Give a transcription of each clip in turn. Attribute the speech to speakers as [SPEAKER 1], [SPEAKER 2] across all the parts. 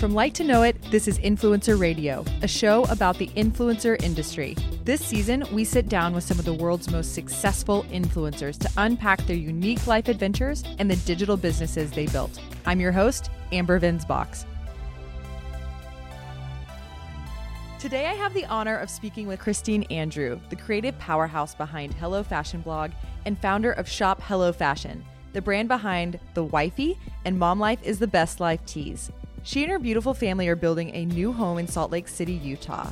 [SPEAKER 1] From LIKEtoKNOW.it, this is Influencer Radio, a show about the influencer industry. This season, we sit down with some of the world's most successful influencers to unpack their unique life adventures and the digital businesses they built. I'm your host, Amber Venz Box. Today, I have the honor of speaking with Christine Andrew, the creative powerhouse behind Hello Fashion Blog and founder of Shop Hello Fashion, the brand behind The Wifey and Mom Life is the Best Life tees. She and her beautiful family are building a new home in Salt Lake City, Utah.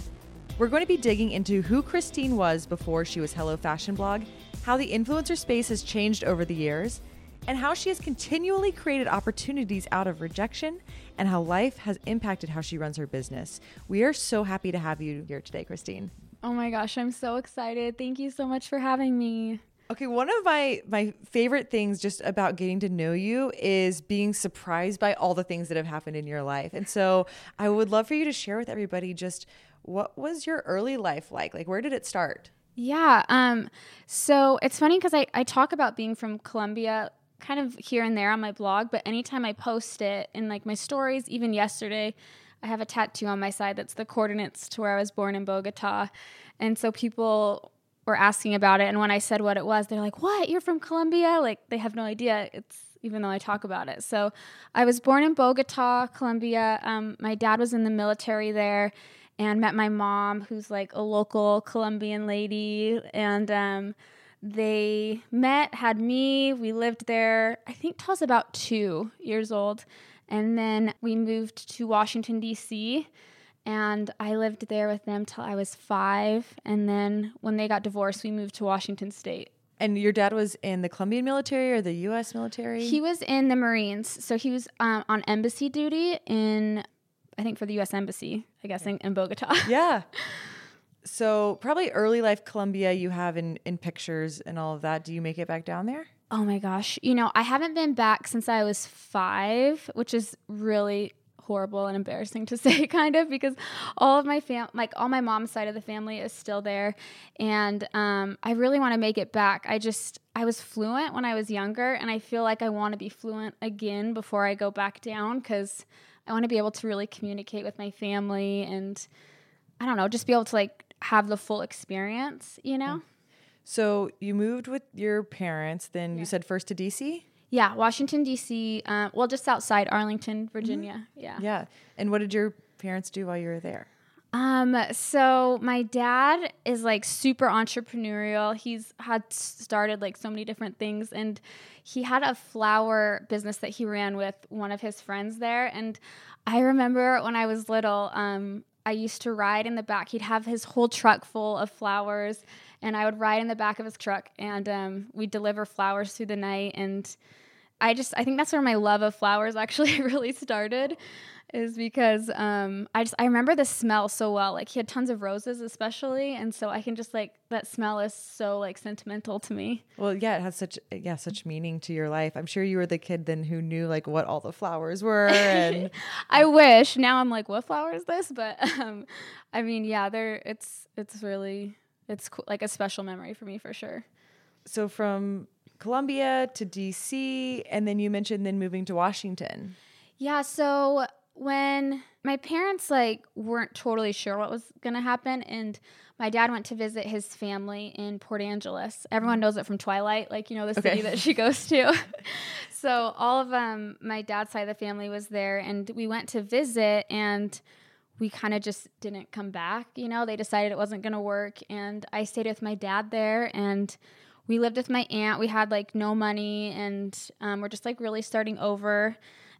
[SPEAKER 1] We're going to be digging into who Christine was before she was Hello Fashion Blog, how the influencer space has changed over the years, and how she has continually created opportunities out of rejection, and how life has impacted how she runs her business. We are so happy to have you here today, Christine.
[SPEAKER 2] Oh my gosh, I'm so excited. Thank you so much for having me.
[SPEAKER 1] Okay, one of my my favorite things just about getting to know you is being surprised by all the things that have happened in your life. And so, I would love for you to share with everybody just what was your early life like? Like where did it start?
[SPEAKER 2] Yeah, um so it's funny cuz I I talk about being from Colombia kind of here and there on my blog, but anytime I post it in like my stories, even yesterday, I have a tattoo on my side that's the coordinates to where I was born in Bogota. And so people were asking about it and when I said what it was, they're like, "What? You're from Colombia?" Like they have no idea. It's even though I talk about it. So I was born in Bogota, Colombia. Um, my dad was in the military there and met my mom, who's like a local Colombian lady. And um, they met, had me. We lived there, I think, till I was about two years old. And then we moved to Washington, D.C and I lived there with them till I was five. And then when they got divorced, we moved to Washington State.
[SPEAKER 1] And your dad was in the Colombian military or the U.S. military?
[SPEAKER 2] He was in the Marines, so he was um, on embassy duty in, I think, for the U.S. Embassy, I guess, in, in Bogota.
[SPEAKER 1] Yeah. So probably early life Colombia you have in in pictures and all of that. Do you make it back down there?
[SPEAKER 2] Oh my gosh. You know, I haven't been back since I was five, which is really horrible and embarrassing to say kind of because all of my fam like all my mom's side of the family is still there. And um, i really want to make it back. I just i was fluent when i was younger and i feel like i want to be fluent again before i go back down because i want to be able to really communicate with my family and i don't know just be able to like have the full experience you know?
[SPEAKER 1] So you moved with your parents then yeah. you said first to dc
[SPEAKER 2] yeah, Washington D.C. Uh, well, just outside Arlington, Virginia. Mm-hmm. Yeah.
[SPEAKER 1] Yeah. And what did your parents do while you were there?
[SPEAKER 2] Um, so my dad is like super entrepreneurial. He's had started like so many different things and he had a flower business that he ran with one of his friends there. And I remember when I was little, um, I used to ride in the back. He'd have his whole truck full of flowers and I would ride in the back of his truck and um, we'd deliver flowers through the night. And I just, I think that's where my love of flowers actually really started is because um, I just I remember the smell so well. Like he had tons of roses, especially, and so I can just like that smell is so like sentimental to me.
[SPEAKER 1] Well, yeah, it has such yeah such meaning to your life. I'm sure you were the kid then who knew like what all the flowers were. And
[SPEAKER 2] I wish now I'm like, what flower is this? But um, I mean, yeah, there it's it's really it's cool, like a special memory for me for sure.
[SPEAKER 1] So from Colombia to DC, and then you mentioned then moving to Washington.
[SPEAKER 2] Yeah. So when my parents like weren't totally sure what was gonna happen, and my dad went to visit his family in Port Angeles. Everyone knows it from Twilight, like you know the city that she goes to. so all of um my dad's side of the family was there, and we went to visit and we kind of just didn't come back. You know, they decided it wasn't going to work. And I stayed with my dad there and we lived with my aunt. We had like no money and um, we're just like really starting over.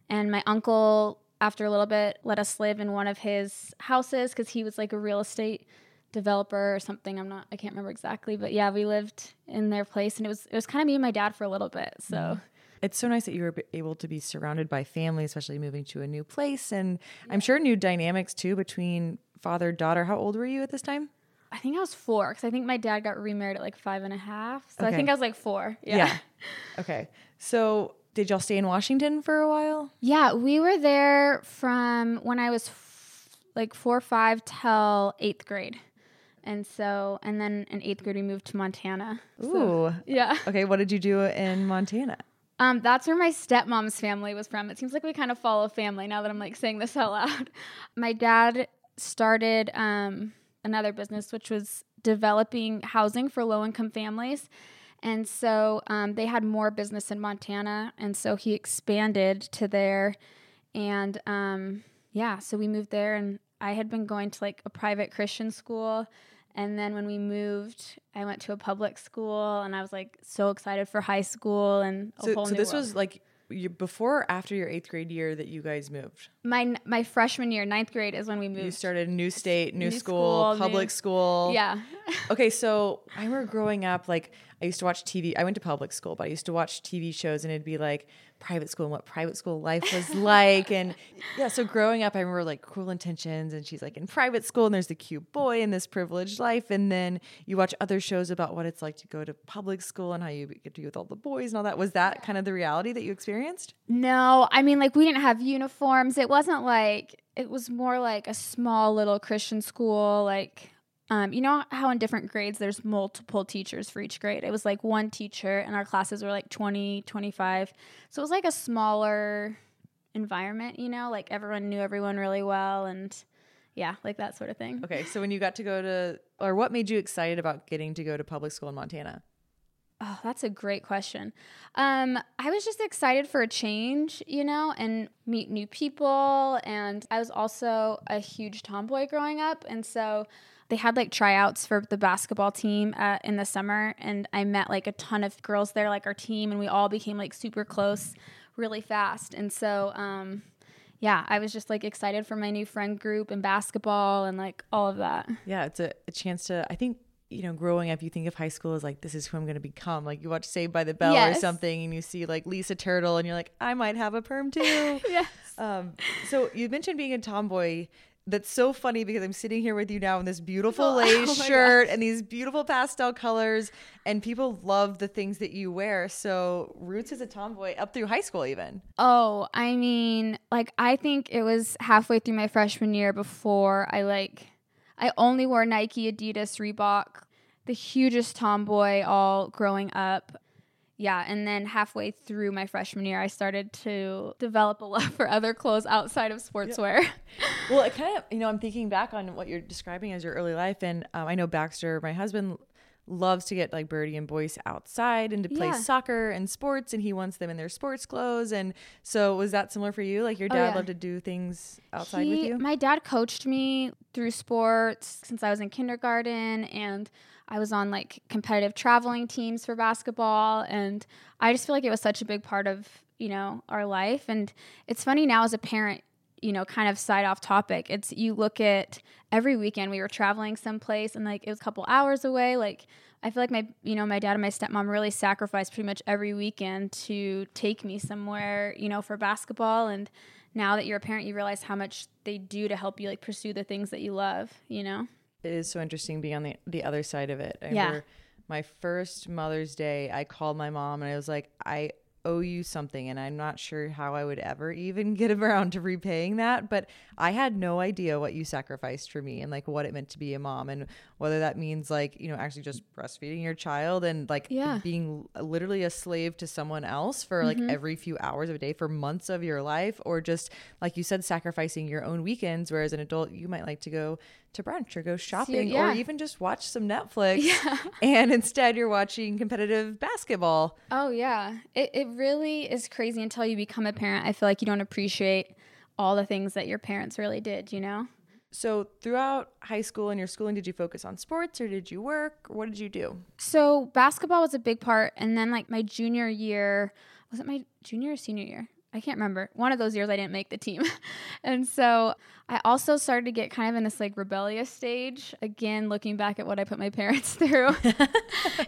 [SPEAKER 2] And my uncle, after a little bit, let us live in one of his houses because he was like a real estate developer or something. I'm not, I can't remember exactly. But yeah, we lived in their place and it was, it was kind of me and my dad for a little bit. So. Mm-hmm
[SPEAKER 1] it's so nice that you were able to be surrounded by family, especially moving to a new place. And yeah. I'm sure new dynamics too between father daughter. How old were you at this time?
[SPEAKER 2] I think I was four because I think my dad got remarried at like five and a half. So okay. I think I was like four. Yeah.
[SPEAKER 1] yeah. Okay. So did y'all stay in Washington for a while?
[SPEAKER 2] Yeah, we were there from when I was f- like four or five till eighth grade. And so, and then in eighth grade, we moved to Montana.
[SPEAKER 1] Ooh. So,
[SPEAKER 2] yeah.
[SPEAKER 1] Okay. What did you do in Montana?
[SPEAKER 2] Um, that's where my stepmom's family was from. It seems like we kind of follow family now that I'm like saying this out loud. My dad started um, another business, which was developing housing for low income families. And so um, they had more business in Montana. And so he expanded to there. And um, yeah, so we moved there. And I had been going to like a private Christian school. And then when we moved, I went to a public school and I was like so excited for high school and a
[SPEAKER 1] So,
[SPEAKER 2] whole
[SPEAKER 1] so
[SPEAKER 2] new
[SPEAKER 1] this
[SPEAKER 2] world.
[SPEAKER 1] was like you, before or after your eighth grade year that you guys moved?
[SPEAKER 2] my my freshman year, ninth grade is when we moved.
[SPEAKER 1] You started a new state, new,
[SPEAKER 2] New
[SPEAKER 1] school,
[SPEAKER 2] school,
[SPEAKER 1] public
[SPEAKER 2] new-
[SPEAKER 1] school.
[SPEAKER 2] Yeah.
[SPEAKER 1] Okay, so I remember growing up, like I used to watch TV. I went to public school, but I used to watch TV shows, and it'd be like private school and what private school life was like. and yeah, so growing up, I remember like Cruel Intentions, and she's like in private school, and there's the cute boy in this privileged life, and then you watch other shows about what it's like to go to public school and how you get to be with all the boys and all that. Was that kind of the reality that you experienced?
[SPEAKER 2] No, I mean, like, we didn't have uniforms. It wasn't like, it was more like a small little Christian school. Like, um, you know how in different grades there's multiple teachers for each grade? It was like one teacher, and our classes were like 20, 25. So it was like a smaller environment, you know? Like, everyone knew everyone really well, and yeah, like that sort of thing.
[SPEAKER 1] Okay, so when you got to go to, or what made you excited about getting to go to public school in Montana?
[SPEAKER 2] Oh, that's a great question. Um, I was just excited for a change, you know, and meet new people. And I was also a huge tomboy growing up. And so they had like tryouts for the basketball team uh, in the summer. And I met like a ton of girls there, like our team, and we all became like super close really fast. And so, um, yeah, I was just like excited for my new friend group and basketball and like all of that.
[SPEAKER 1] Yeah, it's a, a chance to, I think, you know, growing up, you think of high school as like, this is who I'm going to become. Like, you watch Saved by the Bell or something, and you see like Lisa Turtle, and you're like, I might have a perm too.
[SPEAKER 2] Yes.
[SPEAKER 1] um, so, you mentioned being a tomboy. That's so funny because I'm sitting here with you now in this beautiful
[SPEAKER 2] Oh,
[SPEAKER 1] lace
[SPEAKER 2] oh
[SPEAKER 1] shirt and these beautiful pastel colors, and people love the things that you wear. So, Roots is a tomboy up through high school, even.
[SPEAKER 2] Oh, I mean, like I think it was halfway through my freshman year before I like I only wore Nike, Adidas, Reebok, the hugest tomboy all growing up. Yeah, and then halfway through my freshman year, I started to develop a love for other clothes outside of sportswear.
[SPEAKER 1] Well, it kind of, you know, I'm thinking back on what you're describing as your early life. And um, I know Baxter, my husband, loves to get like Birdie and Boyce outside and to play
[SPEAKER 2] Yeah.
[SPEAKER 1] soccer and sports. And he wants them in their sports clothes. And so, was that similar for you? Like, your dad
[SPEAKER 2] yeah.
[SPEAKER 1] loved to do things outside with you?
[SPEAKER 2] My dad coached me through sports since I was in kindergarten and I was on like competitive traveling teams for basketball and I just feel like it was such a big part of, you know, our life and it's funny now as a parent, you know, kind of side off topic. It's you look at every weekend we were traveling someplace and like it was a couple hours away like I feel like my, you know, my dad and my stepmom really sacrificed pretty much every weekend to take me somewhere, you know, for basketball. And now that you're a parent, you realize how much they do to help you like pursue the things that you love, you know?
[SPEAKER 1] It is so interesting being on the, the other side of it. I
[SPEAKER 2] Yeah.
[SPEAKER 1] my first Mother's Day, I called my mom and I was like, I owe you something and I'm not sure how I would ever even get around to repaying that, but I had no idea what you sacrificed for me and like what it meant to be a mom and whether that means like, you know, actually just breastfeeding your child and like
[SPEAKER 2] Yeah.
[SPEAKER 1] being literally a slave to someone else for like mm-hmm. every few hours of a day for months of your life or just like you said sacrificing your own weekends whereas an adult you might like to go to brunch or go shopping
[SPEAKER 2] yeah.
[SPEAKER 1] or even just watch some Netflix and instead you're watching competitive basketball.
[SPEAKER 2] Oh, yeah. It, it really is crazy until you become a parent. I feel like you don't appreciate all the things that your parents really did, you know?
[SPEAKER 1] So throughout high school and your schooling did you focus on sports or did you work? Or what did you do?
[SPEAKER 2] So basketball was a big part. And then, like, my junior year, was it my junior or senior year? I can't remember. One of those years I didn't make the team. and so I also started to get kind of in this like rebellious stage. Again, looking back at what I put my parents through.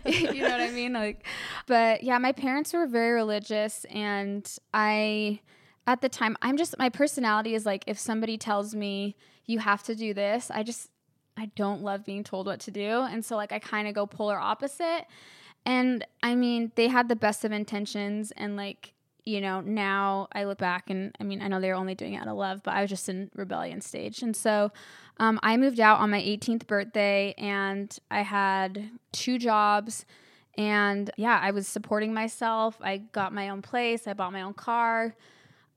[SPEAKER 2] you know what I mean? Like but yeah, my parents were very religious and I at the time I'm just my personality is like if somebody tells me you have to do this, I just I don't love being told what to do. And so like I kind of go polar opposite. And I mean, they had the best of intentions and like you know, now I look back and I mean, I know they were only doing it out of love, but I was just in rebellion stage. And so um, I moved out on my 18th birthday and I had two jobs And yeah, I was supporting myself. I got my own place, I bought my own car.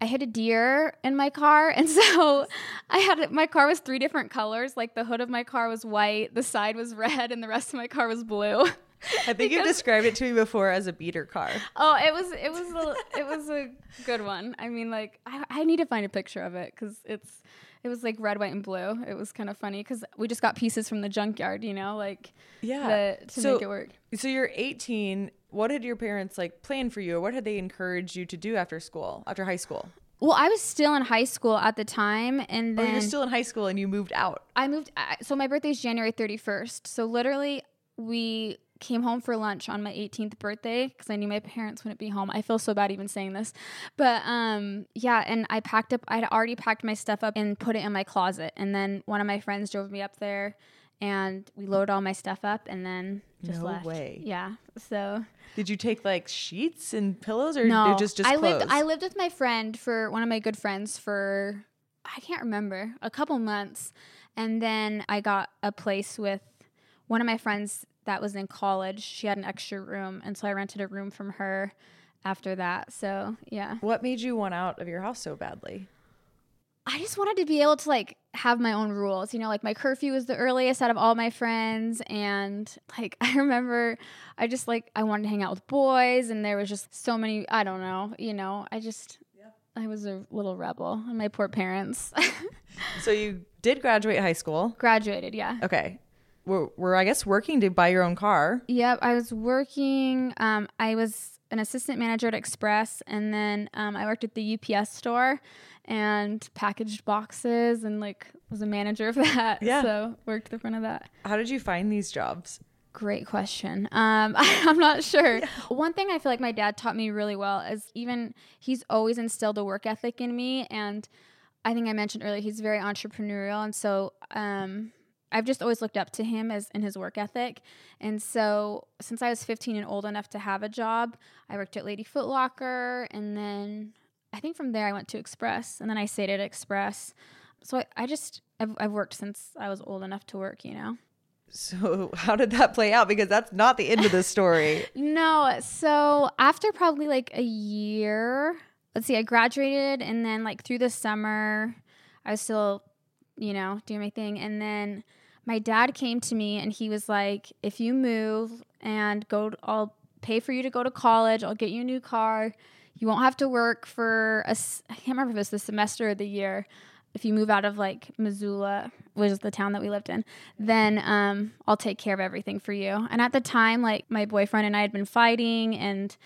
[SPEAKER 2] I hit a deer in my car. And so I had my car was three different colors. Like the hood of my car was white, the side was red, and the rest of my car was blue.
[SPEAKER 1] I think you've described it to me before as a beater car.
[SPEAKER 2] Oh, it was it was a, it was a good one. I mean, like I, I need to find a picture of it because it's it was like red, white, and blue. It was kind of funny because we just got pieces from the junkyard, you know, like
[SPEAKER 1] yeah,
[SPEAKER 2] the, to
[SPEAKER 1] so,
[SPEAKER 2] make it work.
[SPEAKER 1] So you're 18. What had your parents like plan for you, or what had they encouraged you to do after school, after high school?
[SPEAKER 2] Well, I was still in high school at the time, and then
[SPEAKER 1] oh, you're still in high school, and you moved out.
[SPEAKER 2] I moved. Uh, so my birthday is January 31st. So literally, we came home for lunch on my 18th birthday because I knew my parents wouldn't be home. I feel so bad even saying this. But um yeah, and I packed up I had already packed my stuff up and put it in my closet. And then one of my friends drove me up there and we loaded all my stuff up and then just
[SPEAKER 1] no
[SPEAKER 2] left.
[SPEAKER 1] way.
[SPEAKER 2] Yeah. So
[SPEAKER 1] Did you take like sheets and pillows or
[SPEAKER 2] no,
[SPEAKER 1] just just
[SPEAKER 2] I
[SPEAKER 1] clothes?
[SPEAKER 2] lived I lived with my friend for one of my good friends for I can't remember, a couple months. And then I got a place with one of my friends that was in college. She had an extra room, and so I rented a room from her after that. So, yeah.
[SPEAKER 1] What made you want out of your house so badly?
[SPEAKER 2] I just wanted to be able to like have my own rules. You know, like my curfew was the earliest out of all my friends and like I remember I just like I wanted to hang out with boys and there was just so many I don't know, you know. I just I was a little rebel and my poor parents.
[SPEAKER 1] so you did graduate high school?
[SPEAKER 2] Graduated, yeah.
[SPEAKER 1] Okay were, were I guess working to buy your own car.
[SPEAKER 2] Yep, I was working. Um, I was an assistant manager at Express, and then um, I worked at the UPS store and packaged boxes, and like was a manager of that.
[SPEAKER 1] Yeah.
[SPEAKER 2] So worked the front of that.
[SPEAKER 1] How did you find these jobs?
[SPEAKER 2] Great question. Um, I, am not sure. Yeah. One thing I feel like my dad taught me really well is even he's always instilled a work ethic in me, and I think I mentioned earlier he's very entrepreneurial, and so um, I've just always looked up to him as in his work ethic. And so since I was 15 and old enough to have a job, I worked at Lady Foot Locker and then I think from there I went to Express and then I stayed at Express. So I, I just I've, I've worked since I was old enough to work, you know.
[SPEAKER 1] So how did that play out? Because that's not the end of the story.
[SPEAKER 2] no. So after probably like a year, let's see, I graduated and then like through the summer, I was still, you know, doing my thing. And then my dad came to me and he was like, if you move and go, I'll pay for you to go to college. I'll get you a new car. You won't have to work for a, I can't remember if it's the semester or the year. If you move out of like Missoula, which is the town that we lived in, then um, I'll take care of everything for you. And at the time, like my boyfriend and I had been fighting and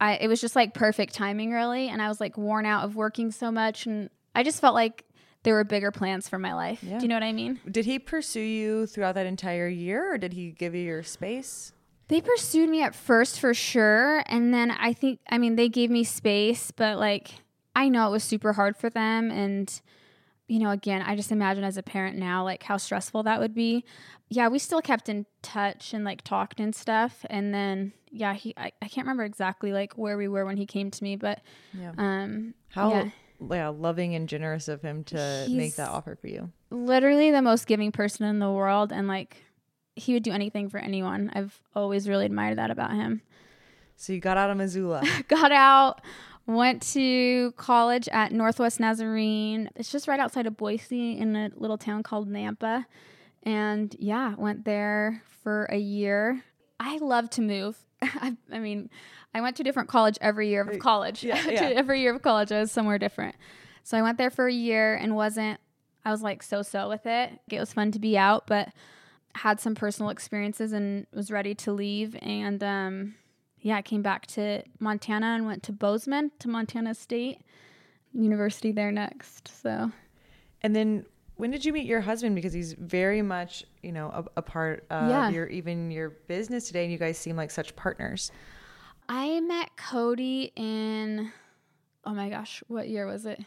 [SPEAKER 2] I, it was just like perfect timing, really. And I was like worn out of working so much. And I just felt like there were bigger plans for my life. Yeah. Do you know what I mean?
[SPEAKER 1] Did he pursue you throughout that entire year or did he give you your space?
[SPEAKER 2] They pursued me at first for sure. And then I think, I mean, they gave me space, but like, I know it was super hard for them. And, you know, again, I just imagine as a parent now, like how stressful that would be. Yeah, we still kept in touch and like talked and stuff. And then, yeah, he, I, I can't remember exactly like where we were when he came to me, but,
[SPEAKER 1] yeah.
[SPEAKER 2] um,
[SPEAKER 1] how,
[SPEAKER 2] yeah
[SPEAKER 1] yeah, loving and generous of him to He's make that offer for you.
[SPEAKER 2] Literally the most giving person in the world and like he would do anything for anyone. I've always really admired that about him.
[SPEAKER 1] So you got out of Missoula.
[SPEAKER 2] got out, went to college at Northwest Nazarene. It's just right outside of Boise in a little town called Nampa. And yeah, went there for a year. I love to move. I, I mean, I went to a different college every year of college.
[SPEAKER 1] Yeah, yeah.
[SPEAKER 2] every year of college, I was somewhere different. So I went there for a year and wasn't, I was like so so with it. It was fun to be out, but had some personal experiences and was ready to leave. And um, yeah, I came back to Montana and went to Bozeman to Montana State University there next. So,
[SPEAKER 1] and then when did you meet your husband? Because he's very much, you know, a, a part of yeah. your even your business today, and you guys seem like such partners.
[SPEAKER 2] I met Cody in oh my gosh, what year was it?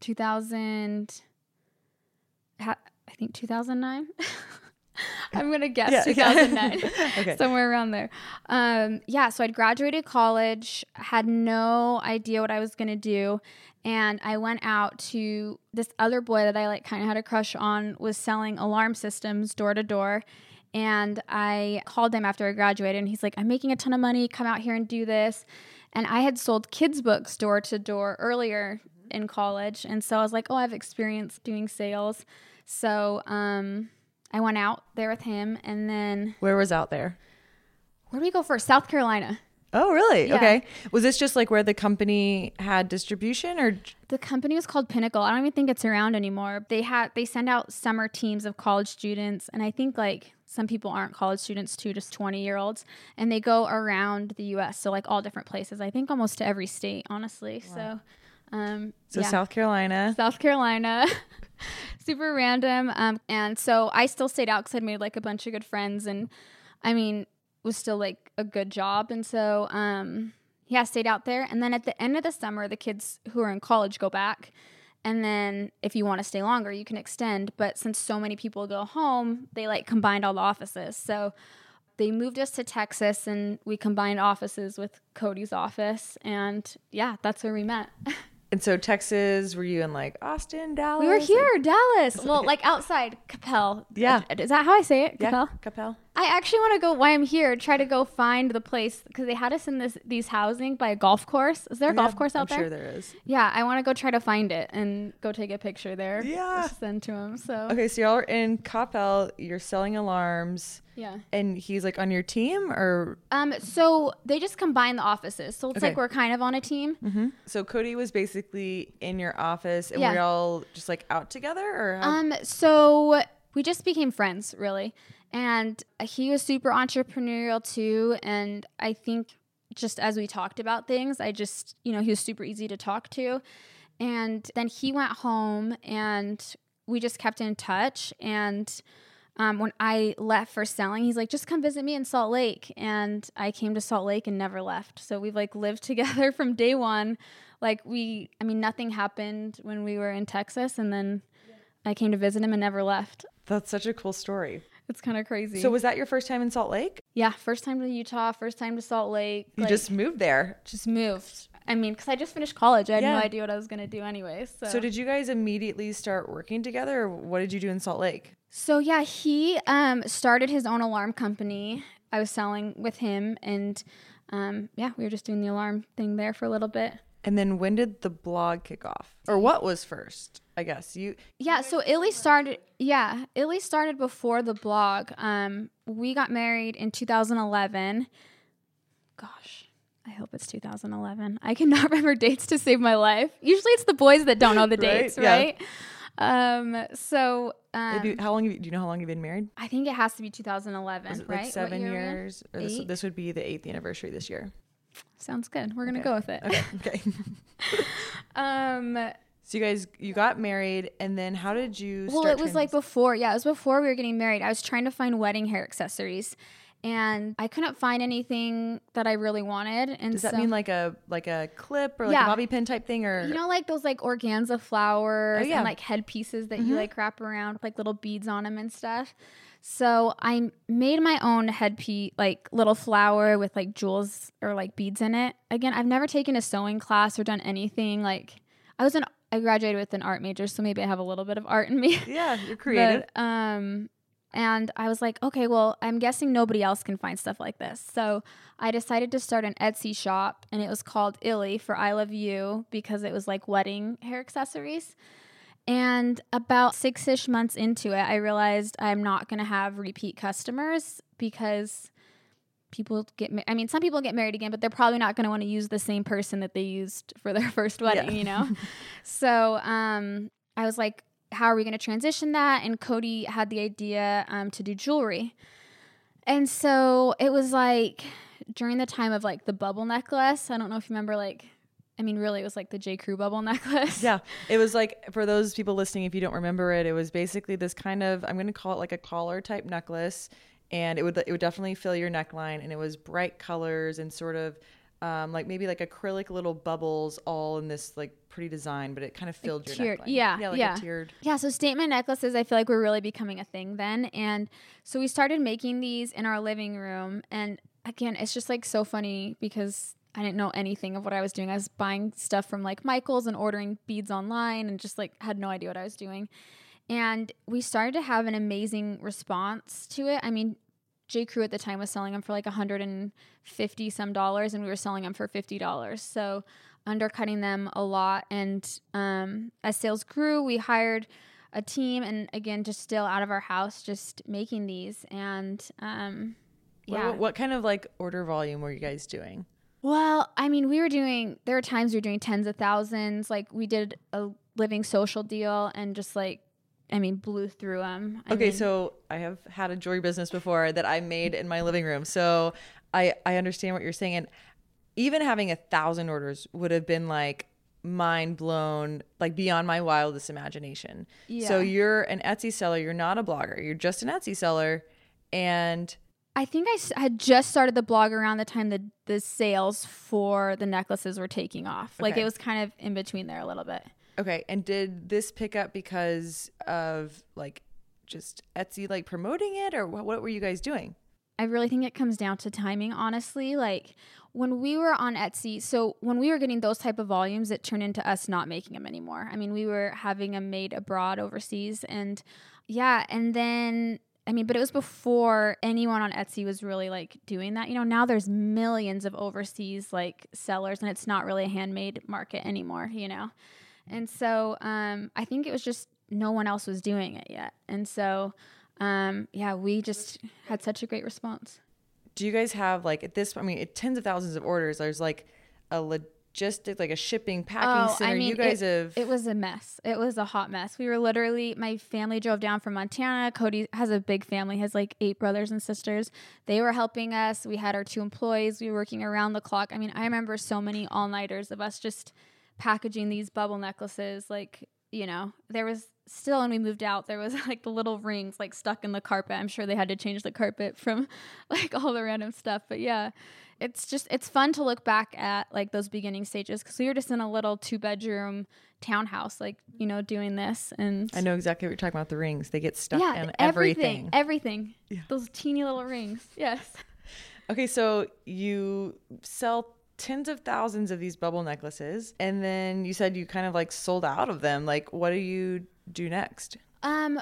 [SPEAKER 2] 2000 I think 2009. I'm gonna guess yeah, 2009, okay. somewhere around there. Um, yeah, so I'd graduated college, had no idea what I was gonna do, and I went out to this other boy that I like kind of had a crush on was selling alarm systems door to door, And I called him after I graduated and he's like, I'm making a ton of money. Come out here and do this. And I had sold kids' books door to door earlier in college. And so I was like, oh, I have experience doing sales. So um, I went out there with him. And then
[SPEAKER 1] Where was out there?
[SPEAKER 2] where do we go first? South Carolina.
[SPEAKER 1] Oh, really?
[SPEAKER 2] Yeah.
[SPEAKER 1] Okay. Was this just like where the company had distribution or
[SPEAKER 2] The company was called Pinnacle. I don't even think it's around anymore. They had they send out summer teams of college students, and I think like some people aren't college students too, just twenty year olds, and they go around the U.S. So like all different places. I think almost to every state, honestly. So, um,
[SPEAKER 1] so
[SPEAKER 2] yeah.
[SPEAKER 1] South Carolina?
[SPEAKER 2] South Carolina. Super random. Um, and so I still stayed out because I'd made like a bunch of good friends, and I mean, was still like a good job. And so, um, yeah, stayed out there. And then at the end of the summer, the kids who are in college go back. And then if you want to stay longer, you can extend. But since so many people go home, they like combined all the offices. So they moved us to Texas and we combined offices with Cody's office. And yeah, that's where we met.
[SPEAKER 1] And so Texas, were you in like Austin, Dallas?
[SPEAKER 2] We were here, Dallas. Well, like outside Coppell.
[SPEAKER 1] Yeah.
[SPEAKER 2] Is that how I say it?
[SPEAKER 1] Yeah, Coppell.
[SPEAKER 2] I actually want to go. Why I'm here? Try to go find the place because they had us in this these housing by a golf course. Is there a golf course out
[SPEAKER 1] I'm
[SPEAKER 2] there?
[SPEAKER 1] sure there is.
[SPEAKER 2] Yeah, I want to go try to find it and go take a picture there.
[SPEAKER 1] Yeah.
[SPEAKER 2] send to him. So
[SPEAKER 1] Okay, so y'all are in Coppell, you're selling alarms,
[SPEAKER 2] yeah.
[SPEAKER 1] and he's like on your team or
[SPEAKER 2] Um. So they just combine the offices. So it's
[SPEAKER 1] Okay.
[SPEAKER 2] like we're kind of on a team.
[SPEAKER 1] so Cody was basically in your office and
[SPEAKER 2] Yeah.
[SPEAKER 1] were y'all just like out together or how-
[SPEAKER 2] Um, so we just became friends, really. And he was super entrepreneurial too. And I think just as we talked about things, I just, you know, he was super easy to talk to. And then he went home and we just kept in touch. And um, when I left for selling, he's like, just come visit me in Salt Lake. And I came to Salt Lake and never left. So we've like lived together from day one. Like we, I mean, nothing happened when we were in Texas. And then I came to visit him and never left.
[SPEAKER 1] that's such a cool story.
[SPEAKER 2] It's kind of crazy.
[SPEAKER 1] So was that your first time in Salt Lake?
[SPEAKER 2] yeah, first time to Utah, first time to Salt Lake.
[SPEAKER 1] You
[SPEAKER 2] like,
[SPEAKER 1] just moved there.
[SPEAKER 2] just moved. I mean, because I just finished college, I had
[SPEAKER 1] Yeah.
[SPEAKER 2] no idea what I was gonna do anyway. So,
[SPEAKER 1] So did you guys immediately start working together or what did you do in Salt Lake?
[SPEAKER 2] so yeah, he um, started his own alarm company. I was selling with him, and um, yeah, we were just doing the alarm thing there for a little bit.
[SPEAKER 1] And then when did the blog kick off? Or what was first? I guess you
[SPEAKER 2] Yeah, so Illy started. Yeah, Illy started before the blog. Um, we got married in 2011. Gosh, I hope it's 2011. I cannot remember dates to save my life. Usually, it's the boys that don't know the
[SPEAKER 1] Right,
[SPEAKER 2] dates,
[SPEAKER 1] yeah.
[SPEAKER 2] right? Um, so um,
[SPEAKER 1] how long have you, do you know how long you've been married?
[SPEAKER 2] I think it has to be 2011,
[SPEAKER 1] Was it
[SPEAKER 2] right?
[SPEAKER 1] like
[SPEAKER 2] What
[SPEAKER 1] seven
[SPEAKER 2] year are we in?
[SPEAKER 1] years? Or this, this would be the eighth anniversary this year.
[SPEAKER 2] Sounds good. We're gonna
[SPEAKER 1] Okay.
[SPEAKER 2] go with it.
[SPEAKER 1] Okay. Okay.
[SPEAKER 2] Um,
[SPEAKER 1] so you guys you got married and then how did you
[SPEAKER 2] Well, it was like before. Yeah, it was before we were getting married. I was trying to find wedding hair accessories, and I couldn't find anything that I really wanted. And
[SPEAKER 1] Does that
[SPEAKER 2] so-
[SPEAKER 1] mean like a like a clip or like
[SPEAKER 2] Yeah.
[SPEAKER 1] a bobby pin type thing or
[SPEAKER 2] you know, like those like organza flowers
[SPEAKER 1] Oh, yeah.
[SPEAKER 2] and like headpieces that you like wrap around with like little beads on them and stuff. So I made my own headpiece, like little flower with like jewels or like beads in it. Again, I've never taken a sewing class or done anything. Like I was an I graduated with an art major, so maybe I have a little bit of art in me.
[SPEAKER 1] Yeah, you're creative.
[SPEAKER 2] But, um, and I was like, okay, well, I'm guessing nobody else can find stuff like this. So I decided to start an Etsy shop, and it was called Illy for I Love You because it was like wedding hair accessories. And about six ish months into it, I realized I'm not going to have repeat customers because people get, ma- I mean, some people get married again, but they're probably not going to want to use the same person that they used for their first wedding,
[SPEAKER 1] Yeah.
[SPEAKER 2] you know? so um, I was like, how are we going to transition that? And Cody had the idea um, to do jewelry. And so it was like during the time of like the bubble necklace. I don't know if you remember, like, I mean, really, it was like the J. Crew bubble necklace.
[SPEAKER 1] Yeah, it was like for those people listening, if you don't remember it, it was basically this kind of I'm going to call it like a collar type necklace, and it would it would definitely fill your neckline, and it was bright colors and sort of um, like maybe like acrylic little bubbles all in this like pretty design, but it kind of filled your
[SPEAKER 2] tiered.
[SPEAKER 1] neckline.
[SPEAKER 2] Yeah,
[SPEAKER 1] yeah, like
[SPEAKER 2] yeah.
[SPEAKER 1] a tiered.
[SPEAKER 2] Yeah, so statement necklaces, I feel like were really becoming a thing then. And so we started making these in our living room. And again, it's just like so funny because I didn't know anything of what I was doing. I was buying stuff from like Michael's and ordering beads online and just like had no idea what I was doing. And we started to have an amazing response to it. I mean, J. Crew at the time was selling them for like 150 some dollars, and we were selling them for $50. So undercutting them a lot. And um, as sales grew, we hired a team, and again, just still out of our house, just making these. And um, yeah.
[SPEAKER 1] What, what kind of like order volume were you guys doing?
[SPEAKER 2] Well, I mean, we were doing, there were times we were doing tens of thousands. Like, we did a living social deal and just like, I mean, blew through them. I
[SPEAKER 1] okay,
[SPEAKER 2] mean,
[SPEAKER 1] so I have had a jewelry business before that I made in my living room. So I, I understand what you're saying. And even having a thousand orders would have been like mind blown, like beyond my wildest imagination.
[SPEAKER 2] yeah.
[SPEAKER 1] So you're an Etsy seller, you're not a blogger, you're just an Etsy seller. And
[SPEAKER 2] I think I had just started the blog around the time the the sales for the necklaces were taking off. Like it was kind of in between there a little bit.
[SPEAKER 1] okay, and did this pick up because of like just Etsy like promoting it or what, what were you guys doing?
[SPEAKER 2] I really think it comes down to timing, honestly. Like when we were on Etsy, so when we were getting those type of volumes, it turned into us not making them anymore. I mean, we were having them made abroad overseas, and yeah, and then I mean, but it was before anyone on Etsy was really like doing that. You know, now there's millions of overseas like sellers, and it's not really a handmade market anymore. You know, and so um, I think it was just no one else was doing it yet, and so um, yeah, we just had such a great response.
[SPEAKER 1] do you guys have like at this i mean it, tens of thousands of orders there's like a logistic like a shipping packing oh, center you guys
[SPEAKER 2] Oh, it,
[SPEAKER 1] have
[SPEAKER 2] it was a mess. It was a hot mess. We were literally my family drove down from Montana. Cody has a big family, has like eight brothers and sisters. They were helping us. We had our two employees. We were working around the clock. I mean, I remember so many all nighters of us just packaging these bubble necklaces. Like, you know, there was still when we moved out, there was like the little rings like stuck in the carpet. I'm sure they had to change the carpet from like all the random stuff. But yeah, it's just it's fun to look back at like those beginning stages because we were just in a little two bedroom townhouse, like you know, doing this and
[SPEAKER 1] i know exactly what you're talking about the rings they get stuck
[SPEAKER 2] yeah,
[SPEAKER 1] in
[SPEAKER 2] everything,
[SPEAKER 1] everything
[SPEAKER 2] everything, those teeny little rings. Yes.
[SPEAKER 1] okay so you sell tens of thousands of these bubble necklaces and then you said you kind of like sold out of them like what do you do next
[SPEAKER 2] Um,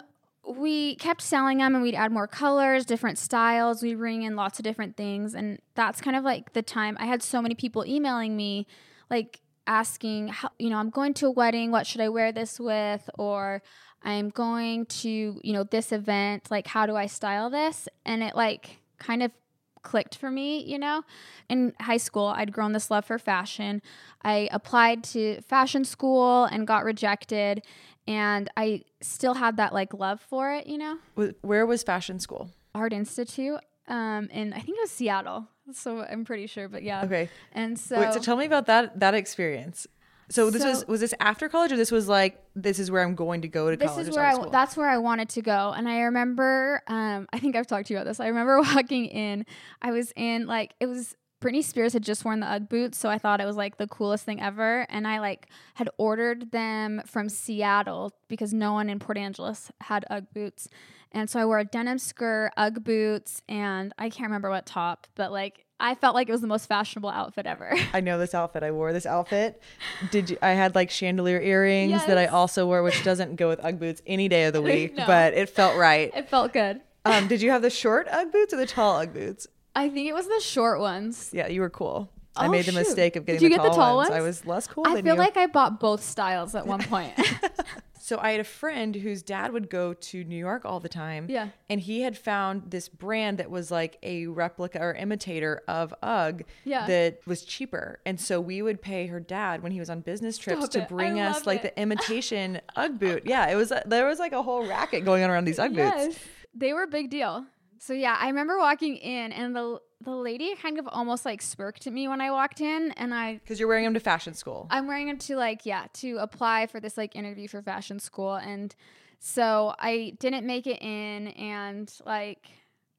[SPEAKER 2] we kept selling them and we'd add more colors, different styles. We bring in lots of different things. And that's kind of like the time I had so many people emailing me, like asking, how, you know, I'm going to a wedding. What should I wear this with? Or I'm going to, you know, this event. Like, how do I style this? And it like kind of clicked for me, you know. In high school, I'd grown this love for fashion. I applied to fashion school and got rejected, and I still had that like love for it, you know.
[SPEAKER 1] Where was fashion school
[SPEAKER 2] Art Institute, um, and I think it was Seattle. So I'm pretty sure, but yeah.
[SPEAKER 1] okay
[SPEAKER 2] And so,
[SPEAKER 1] wait so tell me about that that experience so this was
[SPEAKER 2] So-
[SPEAKER 1] was this after college or this was like this is where i'm going to go to
[SPEAKER 2] this
[SPEAKER 1] college
[SPEAKER 2] is where I
[SPEAKER 1] school?
[SPEAKER 2] that's where I wanted to go. And I remember um I think I've talked to you about this. I remember walking in. I was in like it was Britney Spears had just worn the UGG boots, so I thought it was like the coolest thing ever. And I like had ordered them from Seattle because no one in Port Angeles had UGG boots. And so I wore a denim skirt, UGG boots, and I can't remember what top, but like I felt like it was the most fashionable outfit ever.
[SPEAKER 1] I know this outfit. I wore this outfit. Did you? I had like chandelier earrings that I also wore, which doesn't go with UGG boots any day of the week,
[SPEAKER 2] No.
[SPEAKER 1] but it felt right.
[SPEAKER 2] it felt good.
[SPEAKER 1] Um, did you have the short UGG boots or the tall UGG boots?
[SPEAKER 2] I think it was the short ones.
[SPEAKER 1] Yeah, you were cool. I
[SPEAKER 2] Oh,
[SPEAKER 1] made the
[SPEAKER 2] shoot.
[SPEAKER 1] mistake of getting.
[SPEAKER 2] Did
[SPEAKER 1] getting
[SPEAKER 2] you
[SPEAKER 1] the,
[SPEAKER 2] get
[SPEAKER 1] tall
[SPEAKER 2] the tall
[SPEAKER 1] ones. I was less cool
[SPEAKER 2] I feel
[SPEAKER 1] you.
[SPEAKER 2] like I bought both styles at one point.
[SPEAKER 1] so I had a friend whose dad would go to New York all the time.
[SPEAKER 2] Yeah.
[SPEAKER 1] And he had found this brand that was like a replica or imitator of UGG
[SPEAKER 2] Yeah.
[SPEAKER 1] that was cheaper. And so we would pay her dad when he was on business trips
[SPEAKER 2] Stop
[SPEAKER 1] to
[SPEAKER 2] it. I
[SPEAKER 1] bring us like
[SPEAKER 2] it.
[SPEAKER 1] the imitation UGG boot. Yeah, it was there was like a whole racket going on around these UGG boots.
[SPEAKER 2] yes, they were a big deal. So yeah, I remember walking in, and the the lady kind of almost like smirked at me when I walked in, and I
[SPEAKER 1] Because you're wearing them to fashion school.
[SPEAKER 2] I'm wearing them to like yeah to apply for this like interview for fashion school, and so I didn't make it in, and like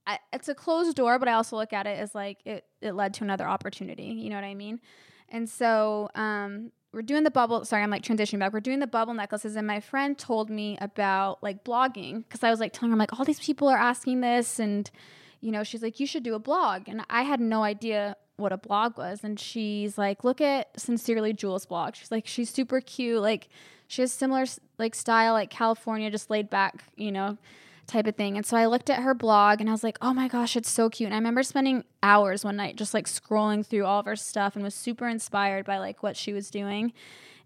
[SPEAKER 2] I, it's a closed door, but I also look at it as like it it led to another opportunity. You know what I mean? And so um, we're doing the bubble. Sorry, I'm like transitioning back. We're doing the bubble necklaces, and my friend told me about like blogging because I was like telling her like all these people are asking this, and you know she's like you should do a blog, and I had no idea what a blog was, and she's like look at sincerely Jules blog. She's like she's super cute, like she has similar like style, like California, just laid back, you know, type of thing. And so I looked at her blog and I was like, oh my gosh, it's so cute. And I remember spending hours one night just like scrolling through all of her stuff and was super inspired by like what she was doing.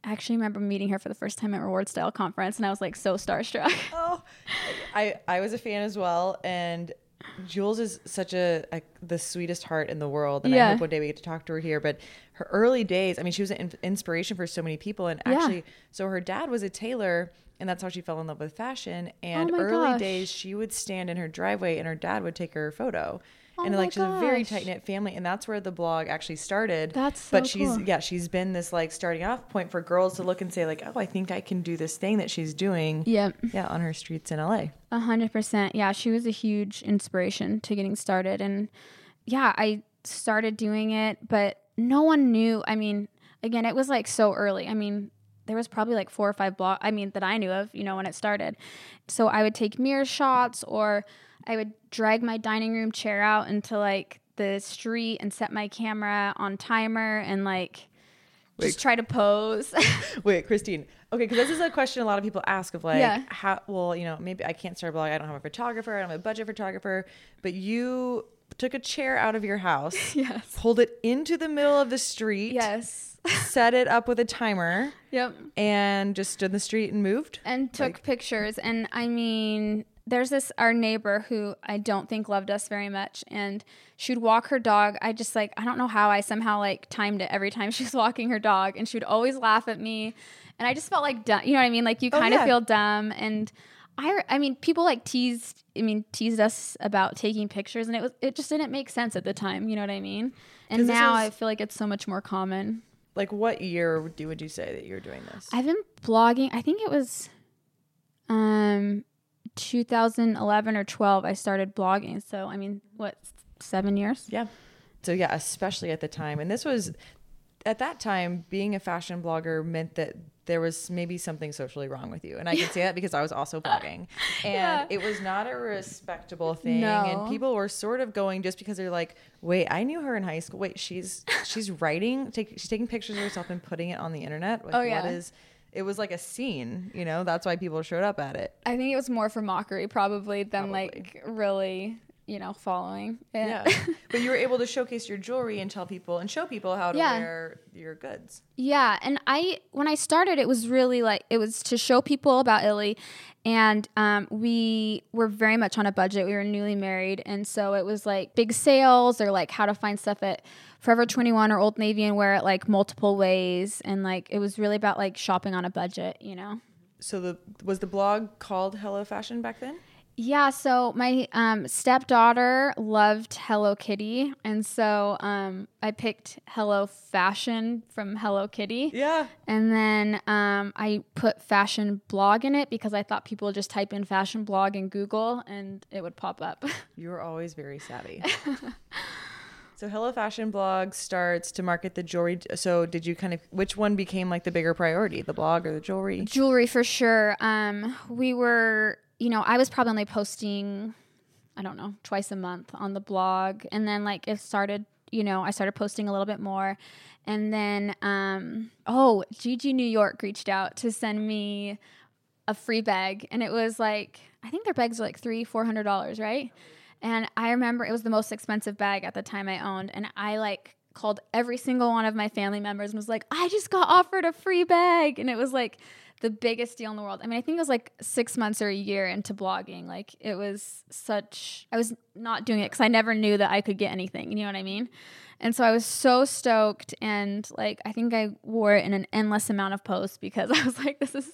[SPEAKER 2] I actually remember meeting her for the first time at Reward Style Conference and I was like so starstruck.
[SPEAKER 1] Oh, I I was a fan as well, and Jules is such a, a the sweetest heart in the world, and I hope one day we get to talk to her here. But her early days, I mean, she was an in- inspiration for so many people, and
[SPEAKER 2] Yeah.
[SPEAKER 1] actually, so her dad was a tailor. And that's how she fell in love with fashion. And
[SPEAKER 2] Oh
[SPEAKER 1] early
[SPEAKER 2] gosh.
[SPEAKER 1] days, she would stand in her driveway, and her dad would take her photo.
[SPEAKER 2] Oh
[SPEAKER 1] and like she's a very tight knit family, and that's where the blog actually started.
[SPEAKER 2] That's so
[SPEAKER 1] but she's
[SPEAKER 2] cool.
[SPEAKER 1] yeah, she's been this like starting off point for girls to look and say like, oh, I think I can do this thing that she's doing.
[SPEAKER 2] Yep.
[SPEAKER 1] Yeah, on her streets in LA.
[SPEAKER 2] A hundred percent. Yeah, she was a huge inspiration to getting started. And yeah, I started doing it, but no one knew. I mean, again, it was like so early. I mean, there was probably like four or five blog I mean, that I knew of, you know, when it started. So I would take mirror shots or I would drag my dining room chair out into like the street and set my camera on timer and like just try to pose.
[SPEAKER 1] Wait, Christine. Okay, because this is a question a lot of people ask of like,
[SPEAKER 2] Yeah.
[SPEAKER 1] how? Well, you know, maybe I can't start a blog. I don't have a photographer. I don't have a budget photographer. But you took a chair out of your house,
[SPEAKER 2] yes.
[SPEAKER 1] pulled it into the middle of the street,
[SPEAKER 2] Yes.
[SPEAKER 1] set it up with a timer,
[SPEAKER 2] yep.
[SPEAKER 1] and just stood in the street and moved.
[SPEAKER 2] and took pictures and i mean there's this our neighbor who i don't think loved us very much and she would walk her dog i just like i don't know how i somehow like timed it every time she was walking her dog and she would always laugh at me and i just felt like dumb you know what i mean like you
[SPEAKER 1] Oh,
[SPEAKER 2] kind
[SPEAKER 1] yeah.
[SPEAKER 2] of feel dumb and I, I mean people like teased i mean teased us about taking pictures and it was it just didn't make sense at the time you know what i mean? and now
[SPEAKER 1] was-
[SPEAKER 2] i feel like it's so much more common
[SPEAKER 1] Like, what year do would you say that you're doing this?
[SPEAKER 2] I've been blogging. I think it was um 2011 or 12 I started blogging. So, I mean, what 7 years?
[SPEAKER 1] Yeah. So yeah, especially at the time, and this was at that time, being a fashion blogger meant that there was maybe something socially wrong with you, and I can say that because I was also blogging, and
[SPEAKER 2] Yeah.
[SPEAKER 1] it was not a respectable thing,
[SPEAKER 2] No.
[SPEAKER 1] and people were sort of going just because they're like, wait, I knew her in high school. Wait, she's she's writing, take, she's taking pictures of herself and putting it on the internet. Like,
[SPEAKER 2] Oh, yeah.
[SPEAKER 1] is? It was like a scene, you know. That's why people showed up at it.
[SPEAKER 2] I think it was more for mockery probably than
[SPEAKER 1] Probably.
[SPEAKER 2] like really, you know, following. it.
[SPEAKER 1] Yeah, but you were able to showcase your jewelry and tell people and show people how to
[SPEAKER 2] Yeah.
[SPEAKER 1] wear your goods.
[SPEAKER 2] Yeah, and I when I started, it was really like it was to show people about Illy, and um, we were very much on a budget. We were newly married, and so it was like big sales or like how to find stuff at Forever Twenty One or Old Navy and wear it like multiple ways, and like it was really about like shopping on a budget, you know.
[SPEAKER 1] So the was the blog called Hello Fashion back then?
[SPEAKER 2] Yeah, so my um, stepdaughter loved Hello Kitty, and so um, I picked Hello Fashion from Hello Kitty.
[SPEAKER 1] Yeah.
[SPEAKER 2] And then um, I put fashion blog in it because I thought people would just type in fashion blog in Google and it would pop up.
[SPEAKER 1] You were always very savvy. so Hello Fashion blog starts to market the jewelry. So did you kind of which one became like the bigger priority, the blog or the jewelry?
[SPEAKER 2] Jewelry for sure. Um, we were, you know, I was probably only posting, I don't know, twice a month on the blog. And then like it started, you know, I started posting a little bit more. And then, um, oh, Gigi New York reached out to send me a free bag. And it was like, I think their bags are like three, four hundred dollars, right? And I remember it was the most expensive bag at the time I owned. And I like called every single one of my family members and was like, I just got offered a free bag. And it was like the biggest deal in the world. I mean, I think it was like six months or a year into blogging. Like it was such, I was not doing it because I never knew that I could get anything. You know what I mean? And so I was so stoked. And like, I think I wore it in an endless amount of posts because I was like, this is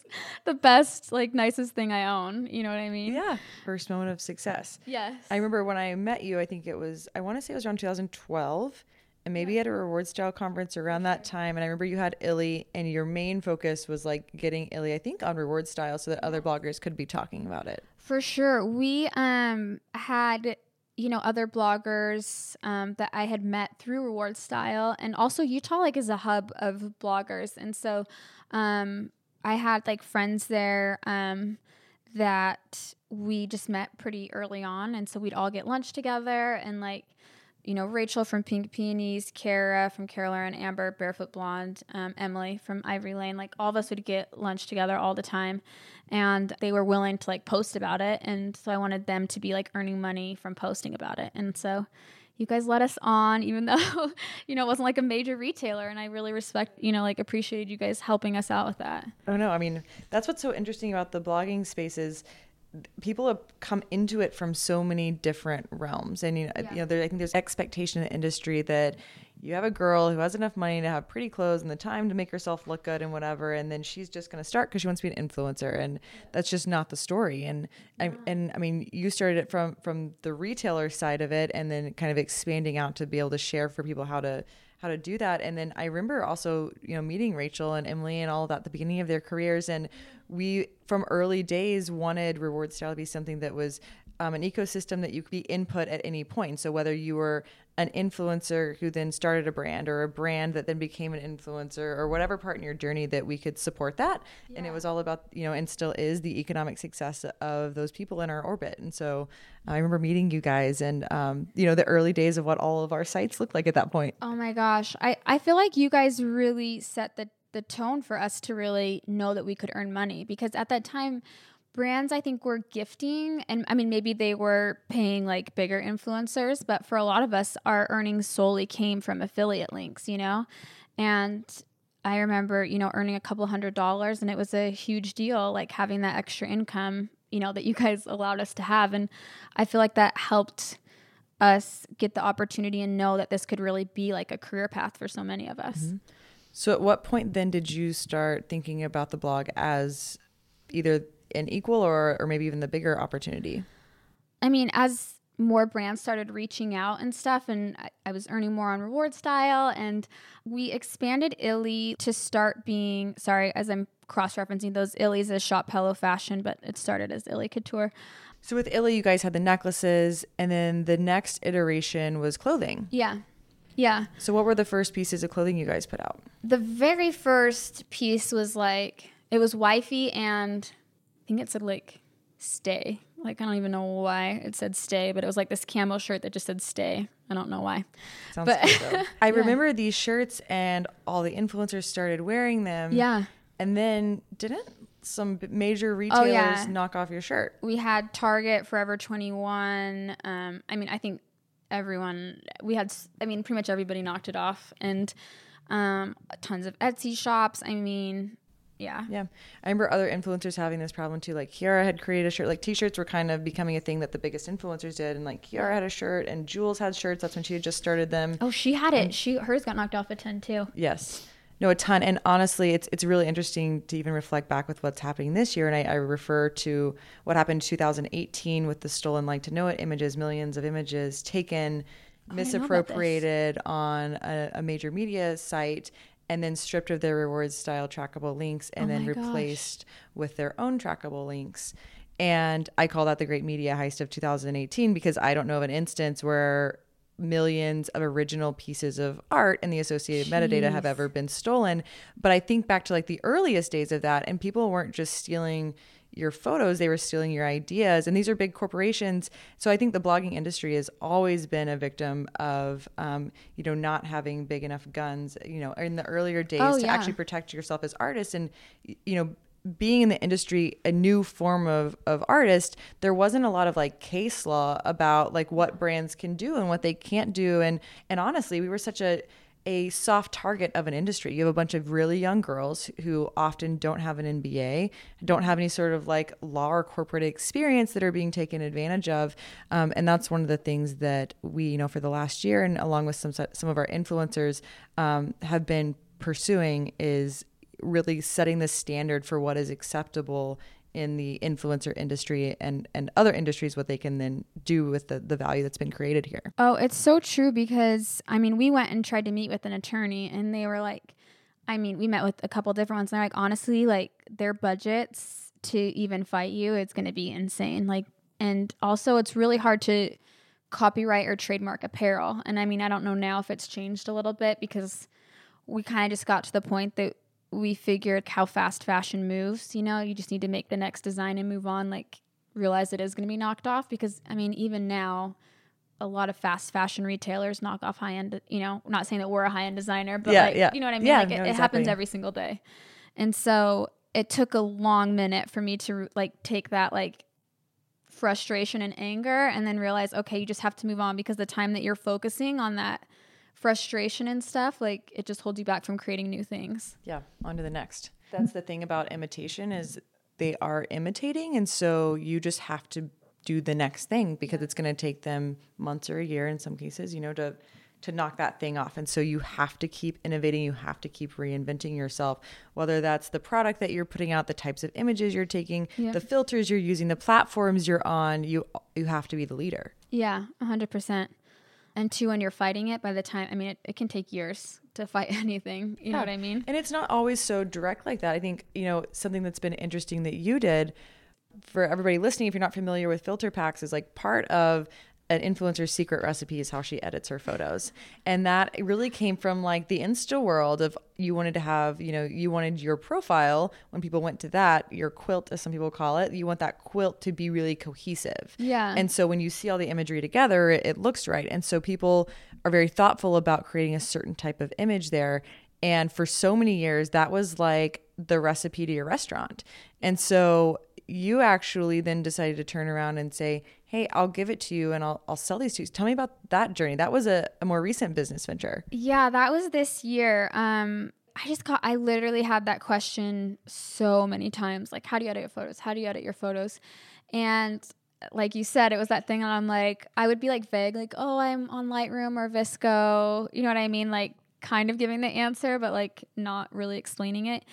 [SPEAKER 2] the best, like, nicest thing I own. You know what I mean?
[SPEAKER 1] Yeah. First moment of success.
[SPEAKER 2] Yes.
[SPEAKER 1] I remember when I met you, I think it was I want to say it was around 2012 and maybe at a reward style conference around that time and I remember you had Illy and your main focus was like getting Illy I think on reward style so that other bloggers could be talking about it.
[SPEAKER 2] For sure. We um had you know other bloggers um, that I had met through Reward Style, and also Utah like is a hub of bloggers, and so um, I had like friends there um, that we just met pretty early on, and so we'd all get lunch together, and like you know, Rachel from Pink Peonies, Kara from Carolina and Amber, Barefoot Blonde, um, Emily from Ivory Lane. Like all of us would get lunch together all the time, and they were willing to like post about it. And so I wanted them to be like earning money from posting about it. And so you guys let us on, even though you know it wasn't like a major retailer, and I really respect, you know, like appreciated you guys helping us out with that.
[SPEAKER 1] Oh no, I mean that's what's so interesting about the blogging spaces people have come into it from so many different realms and you know, yeah. you know there, i think there's expectation in the industry that you have a girl who has enough money to have pretty clothes and the time to make herself look good and whatever and then she's just going to start because she wants to be an influencer and that's just not the story and yeah. I, and i mean you started it from from the retailer side of it and then kind of expanding out to be able to share for people how to how to do that. And then I remember also, you know, meeting Rachel and Emily and all that at the beginning of their careers. And we, from early days, wanted Reward Style to be something that was um, an ecosystem that you could be input at any point. So whether you were an influencer who then started a brand or a brand that then became an influencer or whatever part in your journey that we could support that. Yeah. And it was all about, you know, and still is the economic success of those people in our orbit. And so I remember meeting you guys and, um, you know, the early days of what all of our sites looked like at that point.
[SPEAKER 2] Oh my gosh. I, I feel like you guys really set the, the tone for us to really know that we could earn money because at that time, brands I think were gifting and I mean maybe they were paying like bigger influencers, but for a lot of us our earnings solely came from affiliate links, you know? And I remember, you know, earning a couple hundred dollars and it was a huge deal like having that extra income, you know, that you guys allowed us to have and I feel like that helped us get the opportunity and know that this could really be like a career path for so many of us. Mm-hmm.
[SPEAKER 1] So at what point then did you start thinking about the blog as either an equal or or maybe even the bigger opportunity?
[SPEAKER 2] I mean, as more brands started reaching out and stuff, and I, I was earning more on reward style, and we expanded Ily to start being sorry, as I'm cross referencing those Ily's as Shop Hello Fashion, but it started as Ily Couture.
[SPEAKER 1] So with Illy, you guys had the necklaces, and then the next iteration was clothing.
[SPEAKER 2] Yeah. Yeah.
[SPEAKER 1] So what were the first pieces of clothing you guys put out?
[SPEAKER 2] The very first piece was like it was wifey and think it said like stay. Like I don't even know why it said stay, but it was like this camo shirt that just said stay. I don't know why.
[SPEAKER 1] Sounds but cool, I yeah. remember these shirts and all the influencers started wearing them.
[SPEAKER 2] Yeah.
[SPEAKER 1] And then didn't some major retailers oh, yeah. knock off your shirt?
[SPEAKER 2] We had Target, Forever 21. Um, I mean, I think everyone, we had, I mean, pretty much everybody knocked it off. And um, tons of Etsy shops. I mean, yeah.
[SPEAKER 1] Yeah. I remember other influencers having this problem too. Like Kiara had created a shirt. Like t-shirts were kind of becoming a thing that the biggest influencers did. And like Kiara had a shirt and Jules had shirts. That's when she had just started them.
[SPEAKER 2] Oh, she had it. she hers got knocked off a ton too.
[SPEAKER 1] Yes. No, a ton. And honestly, it's it's really interesting to even reflect back with what's happening this year. And I, I refer to what happened in 2018 with the stolen LIKEtoKNOW.it images, millions of images taken misappropriated on a, a, major media site and then stripped of their rewards style trackable links and oh then replaced gosh. with their own trackable links. And I call that the great media heist of 2018 because I don't know of an instance where millions of original pieces of art and the associated Jeez. metadata have ever been stolen. But I think back to like the earliest days of that, and people weren't just stealing your photos, they were stealing your ideas. And these are big corporations. So I think the blogging industry has always been a victim of, um, you know, not having big enough guns, you know, in the earlier days oh, to yeah. actually protect yourself as artists. And, you know, being in the industry a new form of, of artist there wasn't a lot of like case law about like what brands can do and what they can't do and and honestly we were such a a soft target of an industry. You have a bunch of really young girls who often don't have an MBA, don't have any sort of like law or corporate experience that are being taken advantage of. Um, and that's one of the things that we, you know, for the last year and along with some some of our influencers um, have been pursuing is really setting the standard for what is acceptable in the influencer industry and and other industries what they can then do with the, the value that's been created here.
[SPEAKER 2] Oh it's so true because i mean we went and tried to meet with an attorney and they were like i mean we met with a couple different ones and they're like honestly like their budgets to even fight you it's going to be insane. Like and also it's really hard to copyright or trademark apparel. And i mean i don't know now if it's changed a little bit because we kind of just got to the point that we figured how fast fashion moves. You know, you just need to make the next design and move on. Like realize it is going to be knocked off because I mean, even now, a lot of fast fashion retailers knock off high end, you know, not saying that we're a high end designer, but
[SPEAKER 1] Yeah,
[SPEAKER 2] like,
[SPEAKER 1] yeah.
[SPEAKER 2] you know what I mean?
[SPEAKER 1] Yeah,
[SPEAKER 2] like it,
[SPEAKER 1] no,
[SPEAKER 2] it happens
[SPEAKER 1] exactly.
[SPEAKER 2] every single day. And so it took a long minute for me to like take that like frustration and anger and then realize, okay, you just have to move on because the time that you're focusing on that frustration and stuff, like it just holds you back from creating new things.
[SPEAKER 1] Yeah, on to the next. That's the thing about imitation is they are imitating and so you just have to do the next thing because it's going to take them months or a year in some cases, you know, to to knock that thing off. And so you have to keep innovating, you have to keep reinventing yourself, whether that's the product that you're putting out, the types of images you're taking,
[SPEAKER 2] Yeah.
[SPEAKER 1] the filters you're using, the platforms you're on, you you have to be the leader.
[SPEAKER 2] Yeah, 100%. And two, when you're fighting it, by the time, I mean, it, it can take years to fight anything. You know what I mean?
[SPEAKER 1] And it's not always so direct like that. I think, you know, something that's been interesting that you did for everybody listening, if you're not familiar with filter packs, is like part of an influencer's secret recipe is how she edits her photos. And that really came from like the Insta world of you wanted to have, you know, you wanted your profile when people went to that, your quilt, as some people call it, you want that quilt to be really cohesive.
[SPEAKER 2] Yeah.
[SPEAKER 1] And so when you see all the imagery together, it, it looks right. And so people are very thoughtful about creating a certain type of image there. And for so many years, that was like the recipe to your restaurant. And so you actually then decided to turn around and say, Hey, I'll give it to you and I'll, I'll sell these to you. Tell me about that journey. That was a, a more recent business venture.
[SPEAKER 2] Yeah, that was this year. Um, I just got, I literally had that question so many times like, how do you edit your photos? How do you edit your photos? And like you said, it was that thing, and I'm like, I would be like vague, like, oh, I'm on Lightroom or VSCO. You know what I mean? Like, kind of giving the answer, but like not really explaining it.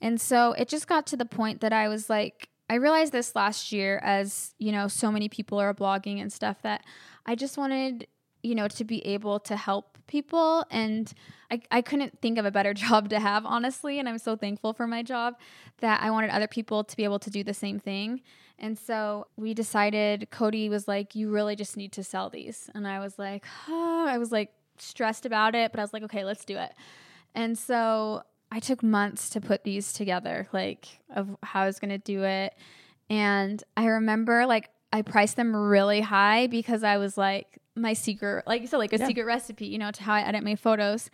[SPEAKER 2] And so it just got to the point that I was like, I realized this last year as, you know, so many people are blogging and stuff that I just wanted, you know, to be able to help people. And I, I couldn't think of a better job to have, honestly. And I'm so thankful for my job that I wanted other people to be able to do the same thing. And so we decided, Cody was like, you really just need to sell these. And I was like, oh, I was like stressed about it, but I was like, okay, let's do it. And so I took months to put these together, like of how I was gonna do it. And I remember like I priced them really high because I was like my secret, like you said, like a
[SPEAKER 1] Yeah.
[SPEAKER 2] secret recipe, you know, to how I edit my photos.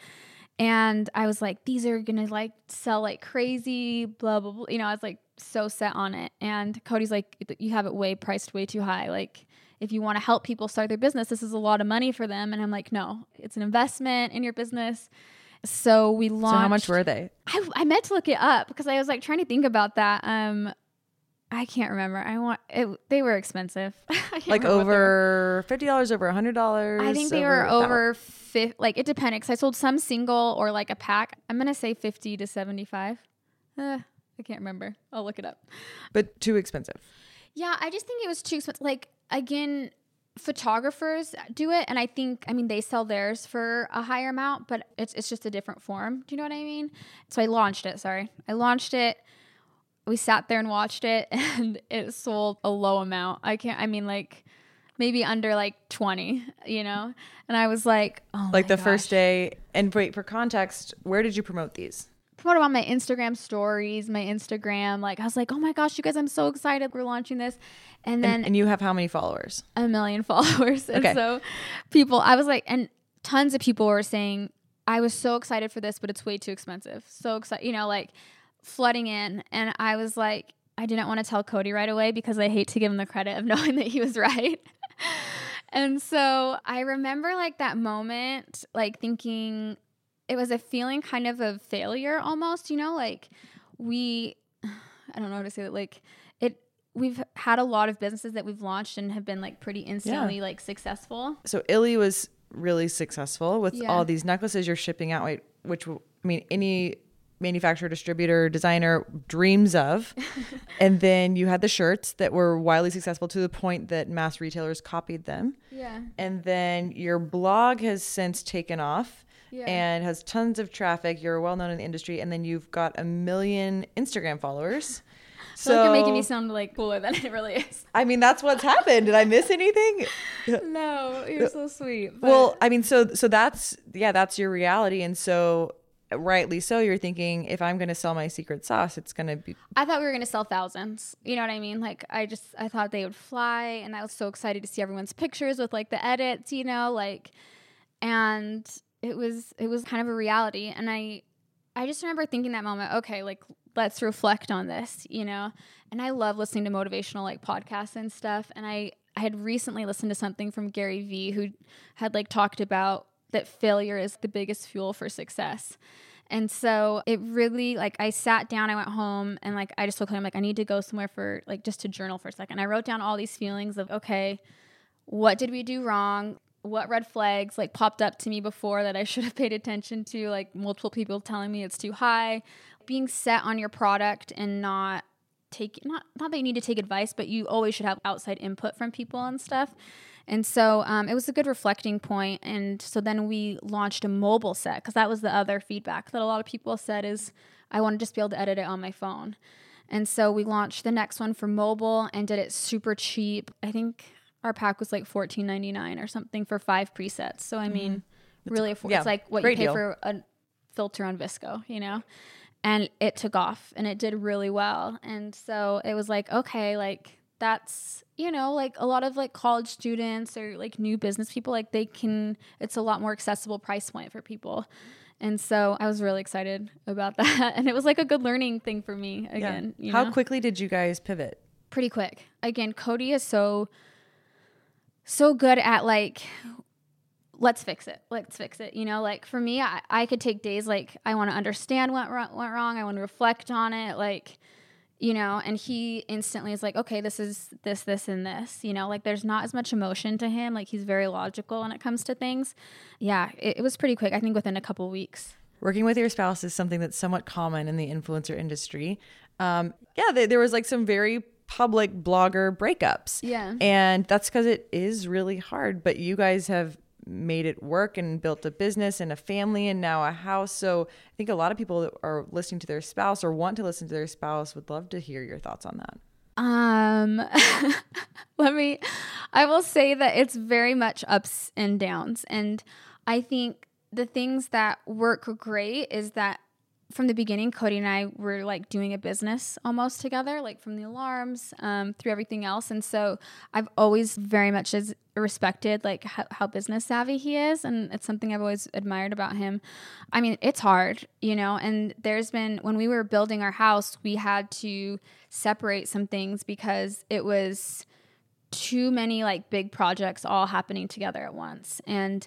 [SPEAKER 2] And I was like, these are gonna like sell like crazy, blah blah blah. You know, I was like so set on it. And Cody's like, you have it way priced way too high. Like if you want to help people start their business, this is a lot of money for them. And I'm like, no, it's an investment in your business. So we launched.
[SPEAKER 1] So how much were they?
[SPEAKER 2] I, I meant to look it up because I was like trying to think about that. Um, I can't remember. I want it. They were expensive.
[SPEAKER 1] Like
[SPEAKER 2] remember what they were.
[SPEAKER 1] over fifty dollars, over a hundred dollars.
[SPEAKER 2] I think they were over fifty. Like it depended because I sold some single or like a pack. I'm gonna say fifty to seventy-five. Uh, I can't remember. I'll look it up.
[SPEAKER 1] but too expensive.
[SPEAKER 2] Yeah, I just think it was too expensive. Like again, photographers do it, and I think I mean they sell theirs for a higher amount, but it's it's just a different form. Do you know what I mean? So I launched it. Sorry, I launched it. We sat there and watched it, and it sold a low amount. I can't. I mean, like maybe under like twenty. You know, and I was like, oh,
[SPEAKER 1] Like the first day. And wait, for context, where did you promote these?
[SPEAKER 2] Promoted on my Instagram stories, my Instagram. Like I was like, oh my gosh, you guys, I'm so excited. We're launching this, and then
[SPEAKER 1] And, and you have how many followers?
[SPEAKER 2] a million followers. And
[SPEAKER 1] Okay.
[SPEAKER 2] so people, I was like, and tons of people were saying, I was so excited for this, but it's way too expensive. So excited, you know, like flooding in. And I was like, I didn't want to tell Cody right away because I hate to give him the credit of knowing that he was right. and so I remember like that moment, like thinking it was a feeling kind of of failure almost, you know, like we, I don't know how to say that, like it, we've had a lot of businesses that we've launched and have been like pretty instantly like successful.
[SPEAKER 1] So Ily was really successful with
[SPEAKER 2] Yeah.
[SPEAKER 1] all these necklaces you're shipping out, which I mean, any manufacturer, distributor, designer dreams of. and then you had the shirts that were wildly successful to the point that mass retailers copied them.
[SPEAKER 2] Yeah.
[SPEAKER 1] And then your blog has since taken off
[SPEAKER 2] Yeah.
[SPEAKER 1] and has tons of traffic. You're well known in the industry, and then you've got a million Instagram followers.
[SPEAKER 2] So like you're making me sound like cooler than it really is.
[SPEAKER 1] I mean, that's what's happened. Did I miss anything?
[SPEAKER 2] no, you're so sweet.
[SPEAKER 1] well, I mean, so so that's yeah, that's your reality, and so rightly so, you're thinking if I'm going to sell my secret sauce, it's going to be.
[SPEAKER 2] I thought we were going to sell thousands. You know what I mean? Like, I just, I thought they would fly. And I was so excited to see everyone's pictures with like the edits, you know, like, and it was, it was kind of a reality. And I, I just remember thinking that moment, okay, like, let's reflect on this, you know? And I love listening to motivational like podcasts and stuff. And I, I had recently listened to something from Gary Vee who had like talked about that failure is the biggest fuel for success. And so it really like I sat down, I went home and like I just told him like I need to go somewhere for like just to journal for a second. I wrote down all these feelings of okay, what did we do wrong? What red flags like popped up to me before that I should have paid attention to? Like multiple people telling me it's too high. Being set on your product and not take not not that you need to take advice, but you always should have outside input from people and stuff. And so um, it was a good reflecting point. And so then we launched a mobile set because that was the other feedback that a lot of people said is I want to just be able to edit it on my phone. And so we launched the next one for mobile and did it super cheap. I think our pack was like fourteen ninety nine or something for five presets. So I mean, mm-hmm. really, afford- yeah, it's like what you pay deal. for a filter on VSCO, you know. And it took off and it did really well. And so it was like, okay, like that's you know like a lot of like college students or like new business people like they can it's a lot more accessible price point for people and so i was really excited about that and it was like a good learning thing for me again
[SPEAKER 1] yeah. how know? quickly did you guys pivot
[SPEAKER 2] pretty quick again cody is so so good at like let's fix it let's fix it you know? Like for me i, I could take days like i want to understand what went wrong i want to reflect on it like you know? And he instantly is like okay this is this this and this you know? Like there's not as much emotion to him like he's very logical when it comes to things. Yeah it, it was pretty quick i think within a couple weeks.
[SPEAKER 1] Working with your spouse is something that's somewhat common in the influencer industry. Um, yeah th- there was like some very public blogger breakups
[SPEAKER 2] yeah
[SPEAKER 1] and that's because it is really hard but you guys have made it work and built a business and a family and now a house. So I think a lot of people that are listening to their spouse or want to listen to their spouse would love to hear your thoughts on that.
[SPEAKER 2] Um, let me, I will say that it's very much ups and downs. And I think the things that work great is that from the beginning, Cody and I were like doing a business almost together, like from the alarms um, through everything else. And so I've always very much as respected like how, how, business savvy he is, and it's something I've always admired about him. I mean, it's hard, you know. And there's been when we were building our house, we had to separate some things because it was too many like big projects all happening together at once, and.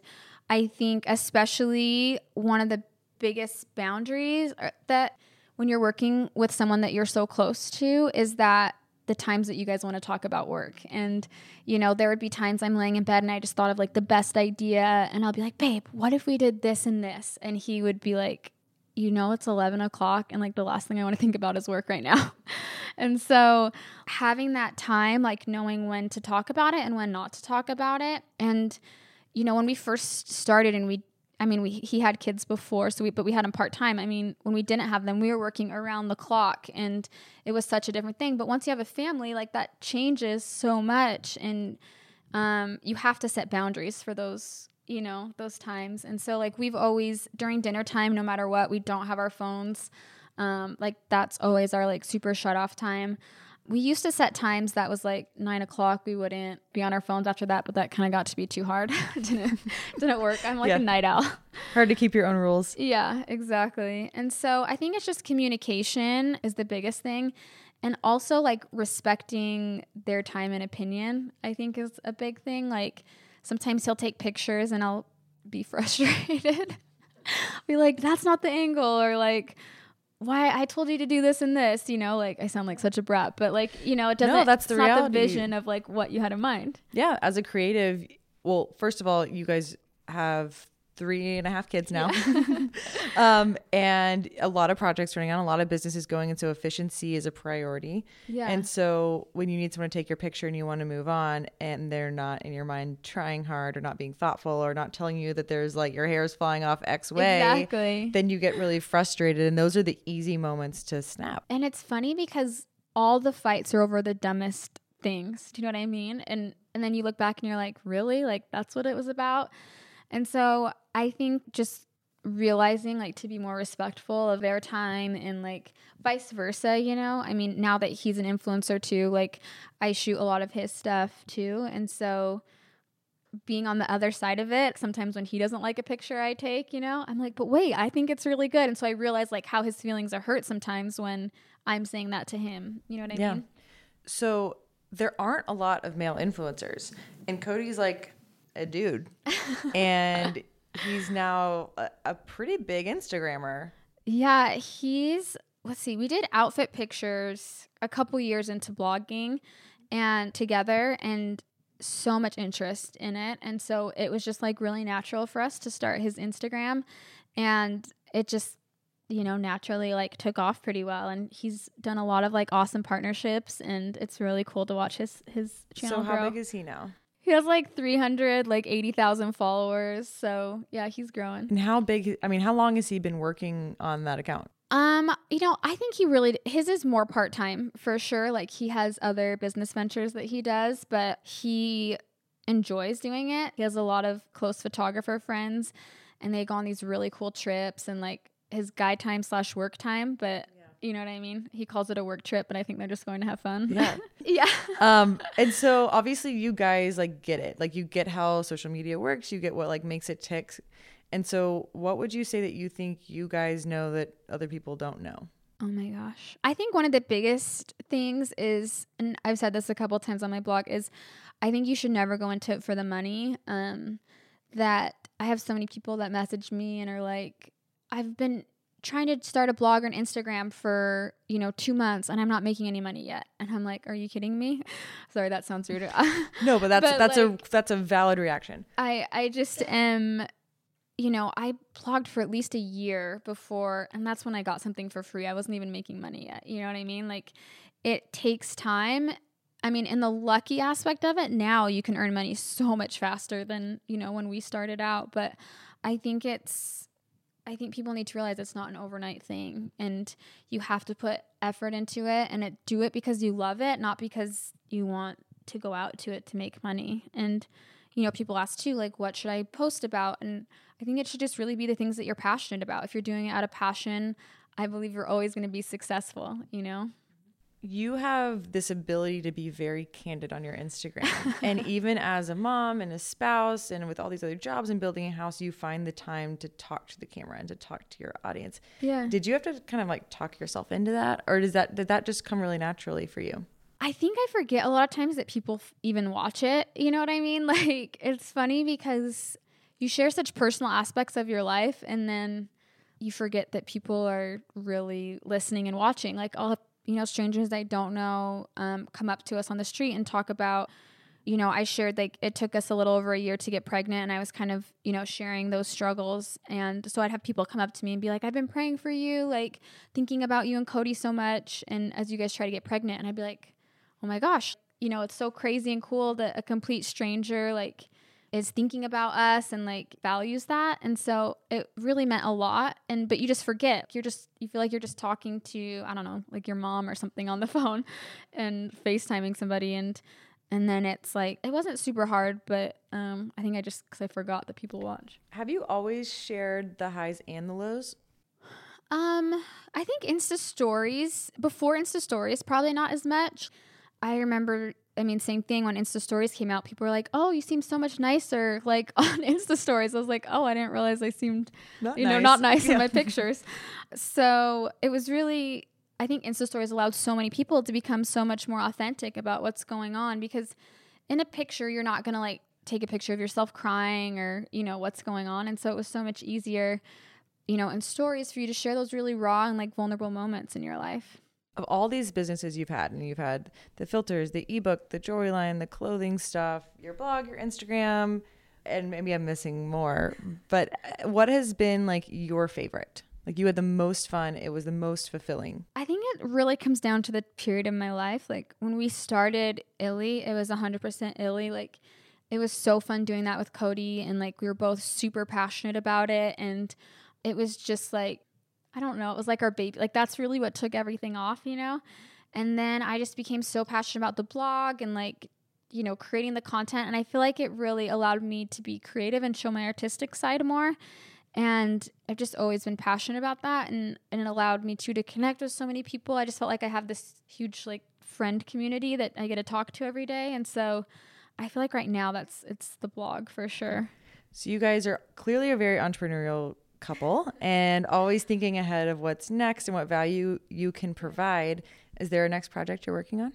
[SPEAKER 2] I think especially one of the biggest boundaries that when you're working with someone that you're so close to is that the times that you guys want to talk about work. And, you know, there would be times I'm laying in bed and I just thought of like the best idea. And I'll be like, babe, what if we did this and this? And he would be like, you know, it's 11 o'clock and like the last thing I want to think about is work right now. and so having that time, like knowing when to talk about it and when not to talk about it. And, you know, when we first started and we I mean, we he had kids before, so we but we had him part time. I mean, when we didn't have them, we were working around the clock, and it was such a different thing. But once you have a family, like that changes so much, and um, you have to set boundaries for those, you know, those times. And so, like we've always during dinner time, no matter what, we don't have our phones. Um, like that's always our like super shut off time we used to set times that was like nine o'clock. We wouldn't be on our phones after that, but that kind of got to be too hard. didn't didn't work. I'm like yeah. a night owl.
[SPEAKER 1] Hard to keep your own rules.
[SPEAKER 2] Yeah, exactly. And so I think it's just communication is the biggest thing. And also like respecting their time and opinion, I think is a big thing. Like sometimes he'll take pictures and I'll be frustrated. be like, that's not the angle, or like, why I told you to do this and this, you know, like I sound like such a brat, but like, you know, it doesn't, no, that's the reality. not the vision of like what you had in mind.
[SPEAKER 1] Yeah. As a creative, well, first of all, you guys have three and a half kids now. Yeah. um, and a lot of projects running on, a lot of businesses going. And so efficiency is a priority.
[SPEAKER 2] Yeah.
[SPEAKER 1] And so when you need someone to take your picture and you want to move on and they're not in your mind trying hard or not being thoughtful or not telling you that there's like your hair is flying off X way,
[SPEAKER 2] exactly.
[SPEAKER 1] then you get really frustrated. And those are the easy moments to snap.
[SPEAKER 2] And it's funny because all the fights are over the dumbest things. Do you know what I mean? And and then you look back and you're like, really? Like that's what it was about? And so I think just realizing like to be more respectful of their time and like vice versa, you know? I mean, now that he's an influencer too, like I shoot a lot of his stuff too. And so being on the other side of it, sometimes when he doesn't like a picture I take, you know, I'm like, but wait, I think it's really good. And so I realize like how his feelings are hurt sometimes when I'm saying that to him. You know what I yeah. mean?
[SPEAKER 1] So there aren't a lot of male influencers. And Cody's like a dude. and he's now a, a pretty big Instagrammer.
[SPEAKER 2] Yeah, he's let's see, we did outfit pictures a couple years into blogging and together and so much interest in it. And so it was just like really natural for us to start his Instagram. And it just, you know, naturally like took off pretty well. And he's done a lot of like awesome partnerships and it's really cool to watch his his channel.
[SPEAKER 1] So how
[SPEAKER 2] grow.
[SPEAKER 1] big is he now?
[SPEAKER 2] He has like 300, like 80,000 followers. So yeah, he's growing.
[SPEAKER 1] And how big, I mean, how long has he been working on that account?
[SPEAKER 2] Um, you know, I think he really his is more part time for sure. Like he has other business ventures that he does, but he enjoys doing it. He has a lot of close photographer friends, and they go on these really cool trips and like his guy time slash work time. But. You know what I mean. He calls it a work trip, but I think they're just going to have fun.
[SPEAKER 1] Yeah,
[SPEAKER 2] yeah.
[SPEAKER 1] Um, and so obviously you guys like get it. Like you get how social media works. You get what like makes it tick and so, what would you say that you think you guys know that other people don't know?
[SPEAKER 2] Oh my gosh. I think one of the biggest things is, and I've said this a couple times on my blog, is I think you should never go into it for the money. Um, that I have so many people that message me and are like, I've been trying to start a blog or an Instagram for, you know, two months and I'm not making any money yet. And I'm like, are you kidding me? Sorry, that sounds rude.
[SPEAKER 1] no, but that's, but that's like, a, that's a valid reaction.
[SPEAKER 2] I, I just am you know, I blogged for at least a year before, and that's when I got something for free. I wasn't even making money yet. You know what I mean? Like, it takes time. I mean, in the lucky aspect of it, now you can earn money so much faster than, you know, when we started out. But I think it's, I think people need to realize it's not an overnight thing and you have to put effort into it and it, do it because you love it, not because you want to go out to it to make money. And, you know, people ask too, like, what should I post about? And I think it should just really be the things that you're passionate about. If you're doing it out of passion, I believe you're always going to be successful, you know?
[SPEAKER 1] You have this ability to be very candid on your Instagram. and even as a mom and a spouse and with all these other jobs and building a house, you find the time to talk to the camera and to talk to your audience.
[SPEAKER 2] Yeah.
[SPEAKER 1] Did you have to kind of like talk yourself into that or does that did that just come really naturally for you?
[SPEAKER 2] I think I forget a lot of times that people f- even watch it. You know what I mean? Like it's funny because you share such personal aspects of your life and then you forget that people are really listening and watching. Like I'll have, you know, strangers I don't know um, come up to us on the street and talk about, you know, I shared like it took us a little over a year to get pregnant and I was kind of, you know, sharing those struggles. And so I'd have people come up to me and be like, I've been praying for you, like thinking about you and Cody so much. And as you guys try to get pregnant, and I'd be like, oh my gosh, you know, it's so crazy and cool that a complete stranger, like, is thinking about us and like values that. And so it really meant a lot. And but you just forget. You're just you feel like you're just talking to, I don't know, like your mom or something on the phone and FaceTiming somebody and and then it's like it wasn't super hard, but um, I think I just because I forgot that people watch.
[SPEAKER 1] Have you always shared the highs and the lows?
[SPEAKER 2] Um, I think Insta stories before Insta stories probably not as much. I remember I mean, same thing when Insta stories came out, people were like, "Oh, you seem so much nicer." Like on Insta stories, I was like, "Oh, I didn't realize I seemed, not you nice. know, not nice yeah. in my pictures." so it was really, I think Insta stories allowed so many people to become so much more authentic about what's going on because in a picture, you're not gonna like take a picture of yourself crying or you know what's going on, and so it was so much easier, you know, in stories for you to share those really raw and like vulnerable moments in your life
[SPEAKER 1] of all these businesses you've had, and you've had the filters, the ebook, the jewelry line, the clothing stuff, your blog, your Instagram, and maybe I'm missing more. But uh, what has been like your favorite? Like you had the most fun, it was the most fulfilling.
[SPEAKER 2] I think it really comes down to the period in my life. Like when we started Ily, it was 100% Ily. Like it was so fun doing that with Cody, and like we were both super passionate about it. And it was just like I don't know, it was like our baby. Like that's really what took everything off, you know? And then I just became so passionate about the blog and like, you know, creating the content. And I feel like it really allowed me to be creative and show my artistic side more. And I've just always been passionate about that and, and it allowed me to to connect with so many people. I just felt like I have this huge like friend community that I get to talk to every day. And so I feel like right now that's it's the blog for sure.
[SPEAKER 1] So you guys are clearly a very entrepreneurial couple and always thinking ahead of what's next and what value you can provide. Is there a next project you're working on?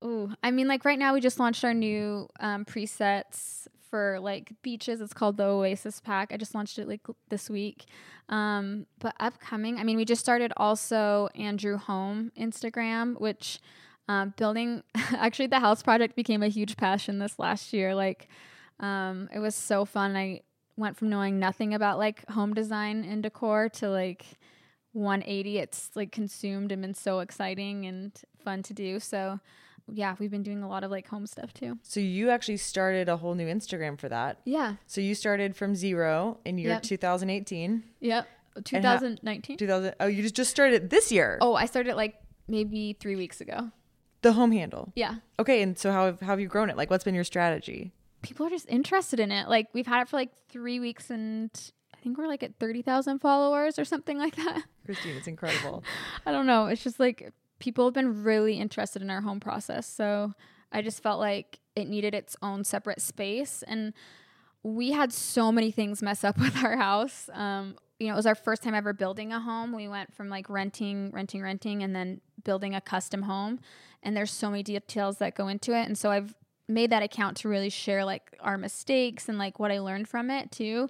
[SPEAKER 2] Oh, I mean, like right now we just launched our new um, presets for like beaches. It's called the Oasis Pack. I just launched it like this week. Um, but upcoming, I mean, we just started also Andrew Home Instagram, which um, building actually the house project became a huge passion this last year. Like, um, it was so fun. I went from knowing nothing about like home design and decor to like 180. It's like consumed and been so exciting and fun to do. So, yeah, we've been doing a lot of like home stuff too.
[SPEAKER 1] So you actually started a whole new Instagram for that.
[SPEAKER 2] Yeah.
[SPEAKER 1] So you started from zero in year
[SPEAKER 2] Yep.
[SPEAKER 1] 2018.
[SPEAKER 2] Yep. 2019.
[SPEAKER 1] 2000. Oh, you just just started this year.
[SPEAKER 2] Oh, I started like maybe three weeks ago.
[SPEAKER 1] The home handle.
[SPEAKER 2] Yeah.
[SPEAKER 1] Okay, and so how have, how have you grown it? Like, what's been your strategy?
[SPEAKER 2] People are just interested in it. Like we've had it for like three weeks and I think we're like at 30,000 followers or something like that.
[SPEAKER 1] Christine, it's incredible.
[SPEAKER 2] I don't know. It's just like people have been really interested in our home process. So I just felt like it needed its own separate space. And we had so many things mess up with our house. Um, you know, it was our first time ever building a home. We went from like renting, renting, renting, and then building a custom home. And there's so many details that go into it. And so I've made that account to really share like our mistakes and like what I learned from it too,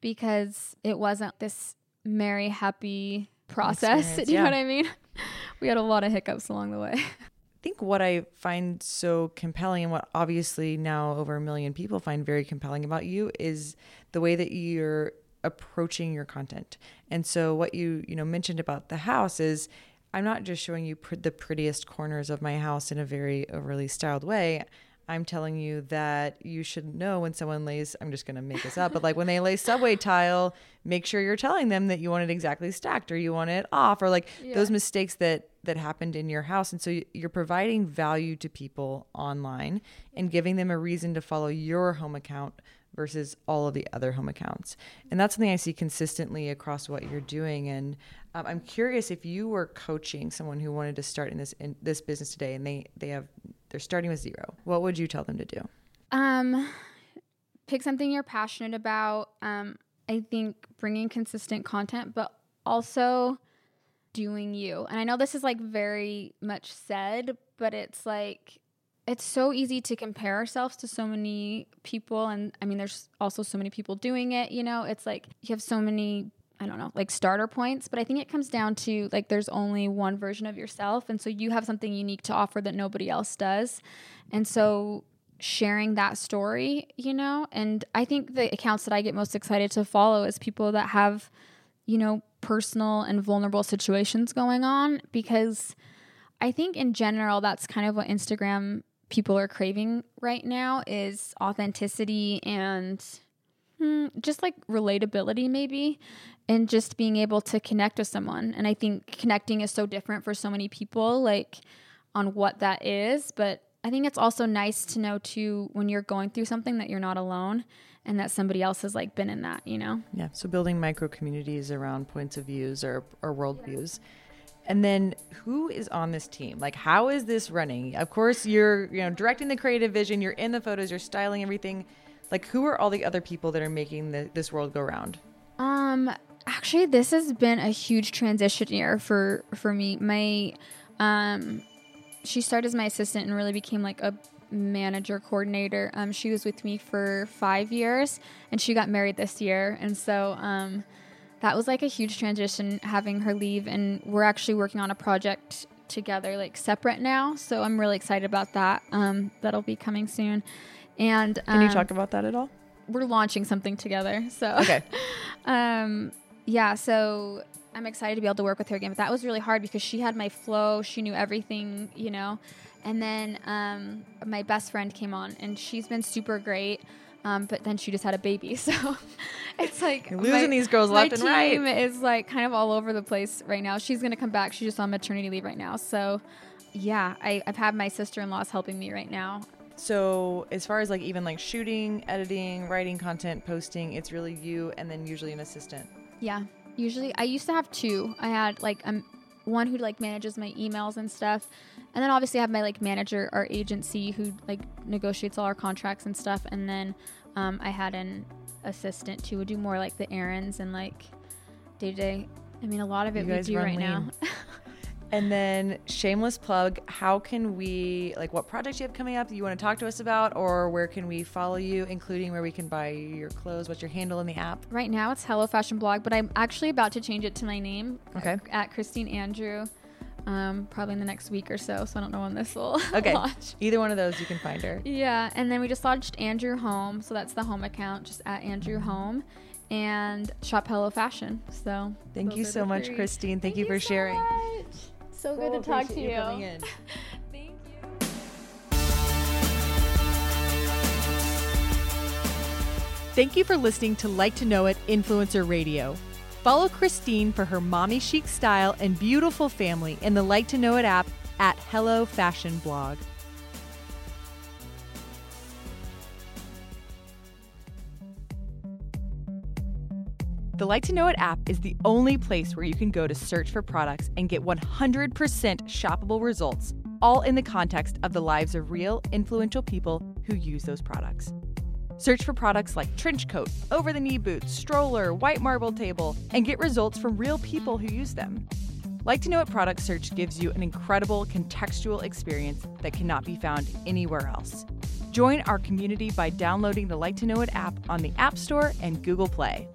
[SPEAKER 2] because it wasn't this merry, happy process. Do you
[SPEAKER 1] yeah.
[SPEAKER 2] know what I mean? we had a lot of hiccups along the way.
[SPEAKER 1] I think what I find so compelling and what obviously now over a million people find very compelling about you is the way that you're approaching your content. And so what you, you know, mentioned about the house is I'm not just showing you pr- the prettiest corners of my house in a very overly styled way. I'm telling you that you should know when someone lays, I'm just going to make this up, but like when they lay subway tile, make sure you're telling them that you want it exactly stacked or you want it off or like
[SPEAKER 2] Yeah.
[SPEAKER 1] those mistakes that that happened in your house. And so you're providing value to people online and giving them a reason to follow your home account versus all of the other home accounts. And that's something I see consistently across what you're doing. And um, I'm curious if you were coaching someone who wanted to start in this in this business today and they they have they're starting with zero. What would you tell them to do?
[SPEAKER 2] Um, pick something you're passionate about. Um, I think bringing consistent content, but also doing you. And I know this is like very much said, but it's like it's so easy to compare ourselves to so many people and I mean there's also so many people doing it, you know. It's like you have so many I don't know, like starter points, but I think it comes down to like there's only one version of yourself and so you have something unique to offer that nobody else does. And so sharing that story, you know, and I think the accounts that I get most excited to follow is people that have, you know, personal and vulnerable situations going on because I think in general that's kind of what Instagram people are craving right now is authenticity and hmm, just like relatability maybe and just being able to connect with someone and i think connecting is so different for so many people like on what that is but i think it's also nice to know too when you're going through something that you're not alone and that somebody else has like been in that you know
[SPEAKER 1] Yeah. So building micro communities around points of views or, or worldviews. And then who is on this team? Like how is this running? Of course you're, you know, directing the creative vision, you're in the photos, you're styling everything. Like who are all the other people that are making the, this world go round?
[SPEAKER 2] Um, actually, this has been a huge transition year for for me. My, um, she started as my assistant and really became like a manager coordinator. Um, she was with me for five years, and she got married this year, and so um, that was like a huge transition having her leave. And we're actually working on a project together, like separate now. So I'm really excited about that. Um, that'll be coming soon. And um,
[SPEAKER 1] Can you talk about that at all?
[SPEAKER 2] we're launching something together. So
[SPEAKER 1] Okay.
[SPEAKER 2] um, yeah, so I'm excited to be able to work with her again. But that was really hard because she had my flow. She knew everything, you know. And then um, my best friend came on, and she's been super great. Um, but then she just had a baby, so it's like
[SPEAKER 1] You're losing these girls left and right.
[SPEAKER 2] team is like kind of all over the place right now. She's gonna come back. She's just on maternity leave right now. So yeah, I, I've had my sister in laws helping me right now.
[SPEAKER 1] So as far as like even like shooting, editing, writing content, posting, it's really you and then usually an assistant.
[SPEAKER 2] Yeah. Usually I used to have two. I had like um one who like manages my emails and stuff. And then obviously I have my like manager, our agency who like negotiates all our contracts and stuff. And then um, I had an assistant who would do more like the errands and like day to day. I mean, a lot of it
[SPEAKER 1] You
[SPEAKER 2] we do right now.
[SPEAKER 1] And then shameless plug, how can we like what projects you have coming up that you want to talk to us about or where can we follow you, including where we can buy your clothes, what's your handle in the app?
[SPEAKER 2] right now it's Hello Fashion Blog, but I'm actually about to change it to my name
[SPEAKER 1] Okay.
[SPEAKER 2] at Christine Andrew. Um, probably in the next week or so. So I don't know when this will
[SPEAKER 1] Okay.
[SPEAKER 2] launch.
[SPEAKER 1] Either one of those you can find her.
[SPEAKER 2] Yeah, and then we just launched Andrew Home, so that's the home account, just at Andrew Home, and Shop Hello Fashion. So
[SPEAKER 1] Thank you so much,
[SPEAKER 2] three.
[SPEAKER 1] Christine. Thank, you for
[SPEAKER 2] so
[SPEAKER 1] sharing.
[SPEAKER 2] much. So good to talk to
[SPEAKER 1] appreciate
[SPEAKER 2] you.
[SPEAKER 1] coming in.
[SPEAKER 2] Thank you.
[SPEAKER 1] Thank you for listening to LIKEtoKNOW.it Influencer Radio. Follow Christine for her mommy chic style and beautiful family in the LIKEtoKNOW.it app at Hello Fashion Blog. The LIKEtoKNOW.it app is the only place where you can go to search for products and get 100% shoppable results, all in the context of the lives of real, influential people who use those products. Search for products like trench coat, over the knee boots, stroller, white marble table, and get results from real people who use them. LIKEtoKNOW.it product search gives you an incredible contextual experience that cannot be found anywhere else. Join our community by downloading the LIKEtoKNOW.it app on the App Store and Google Play.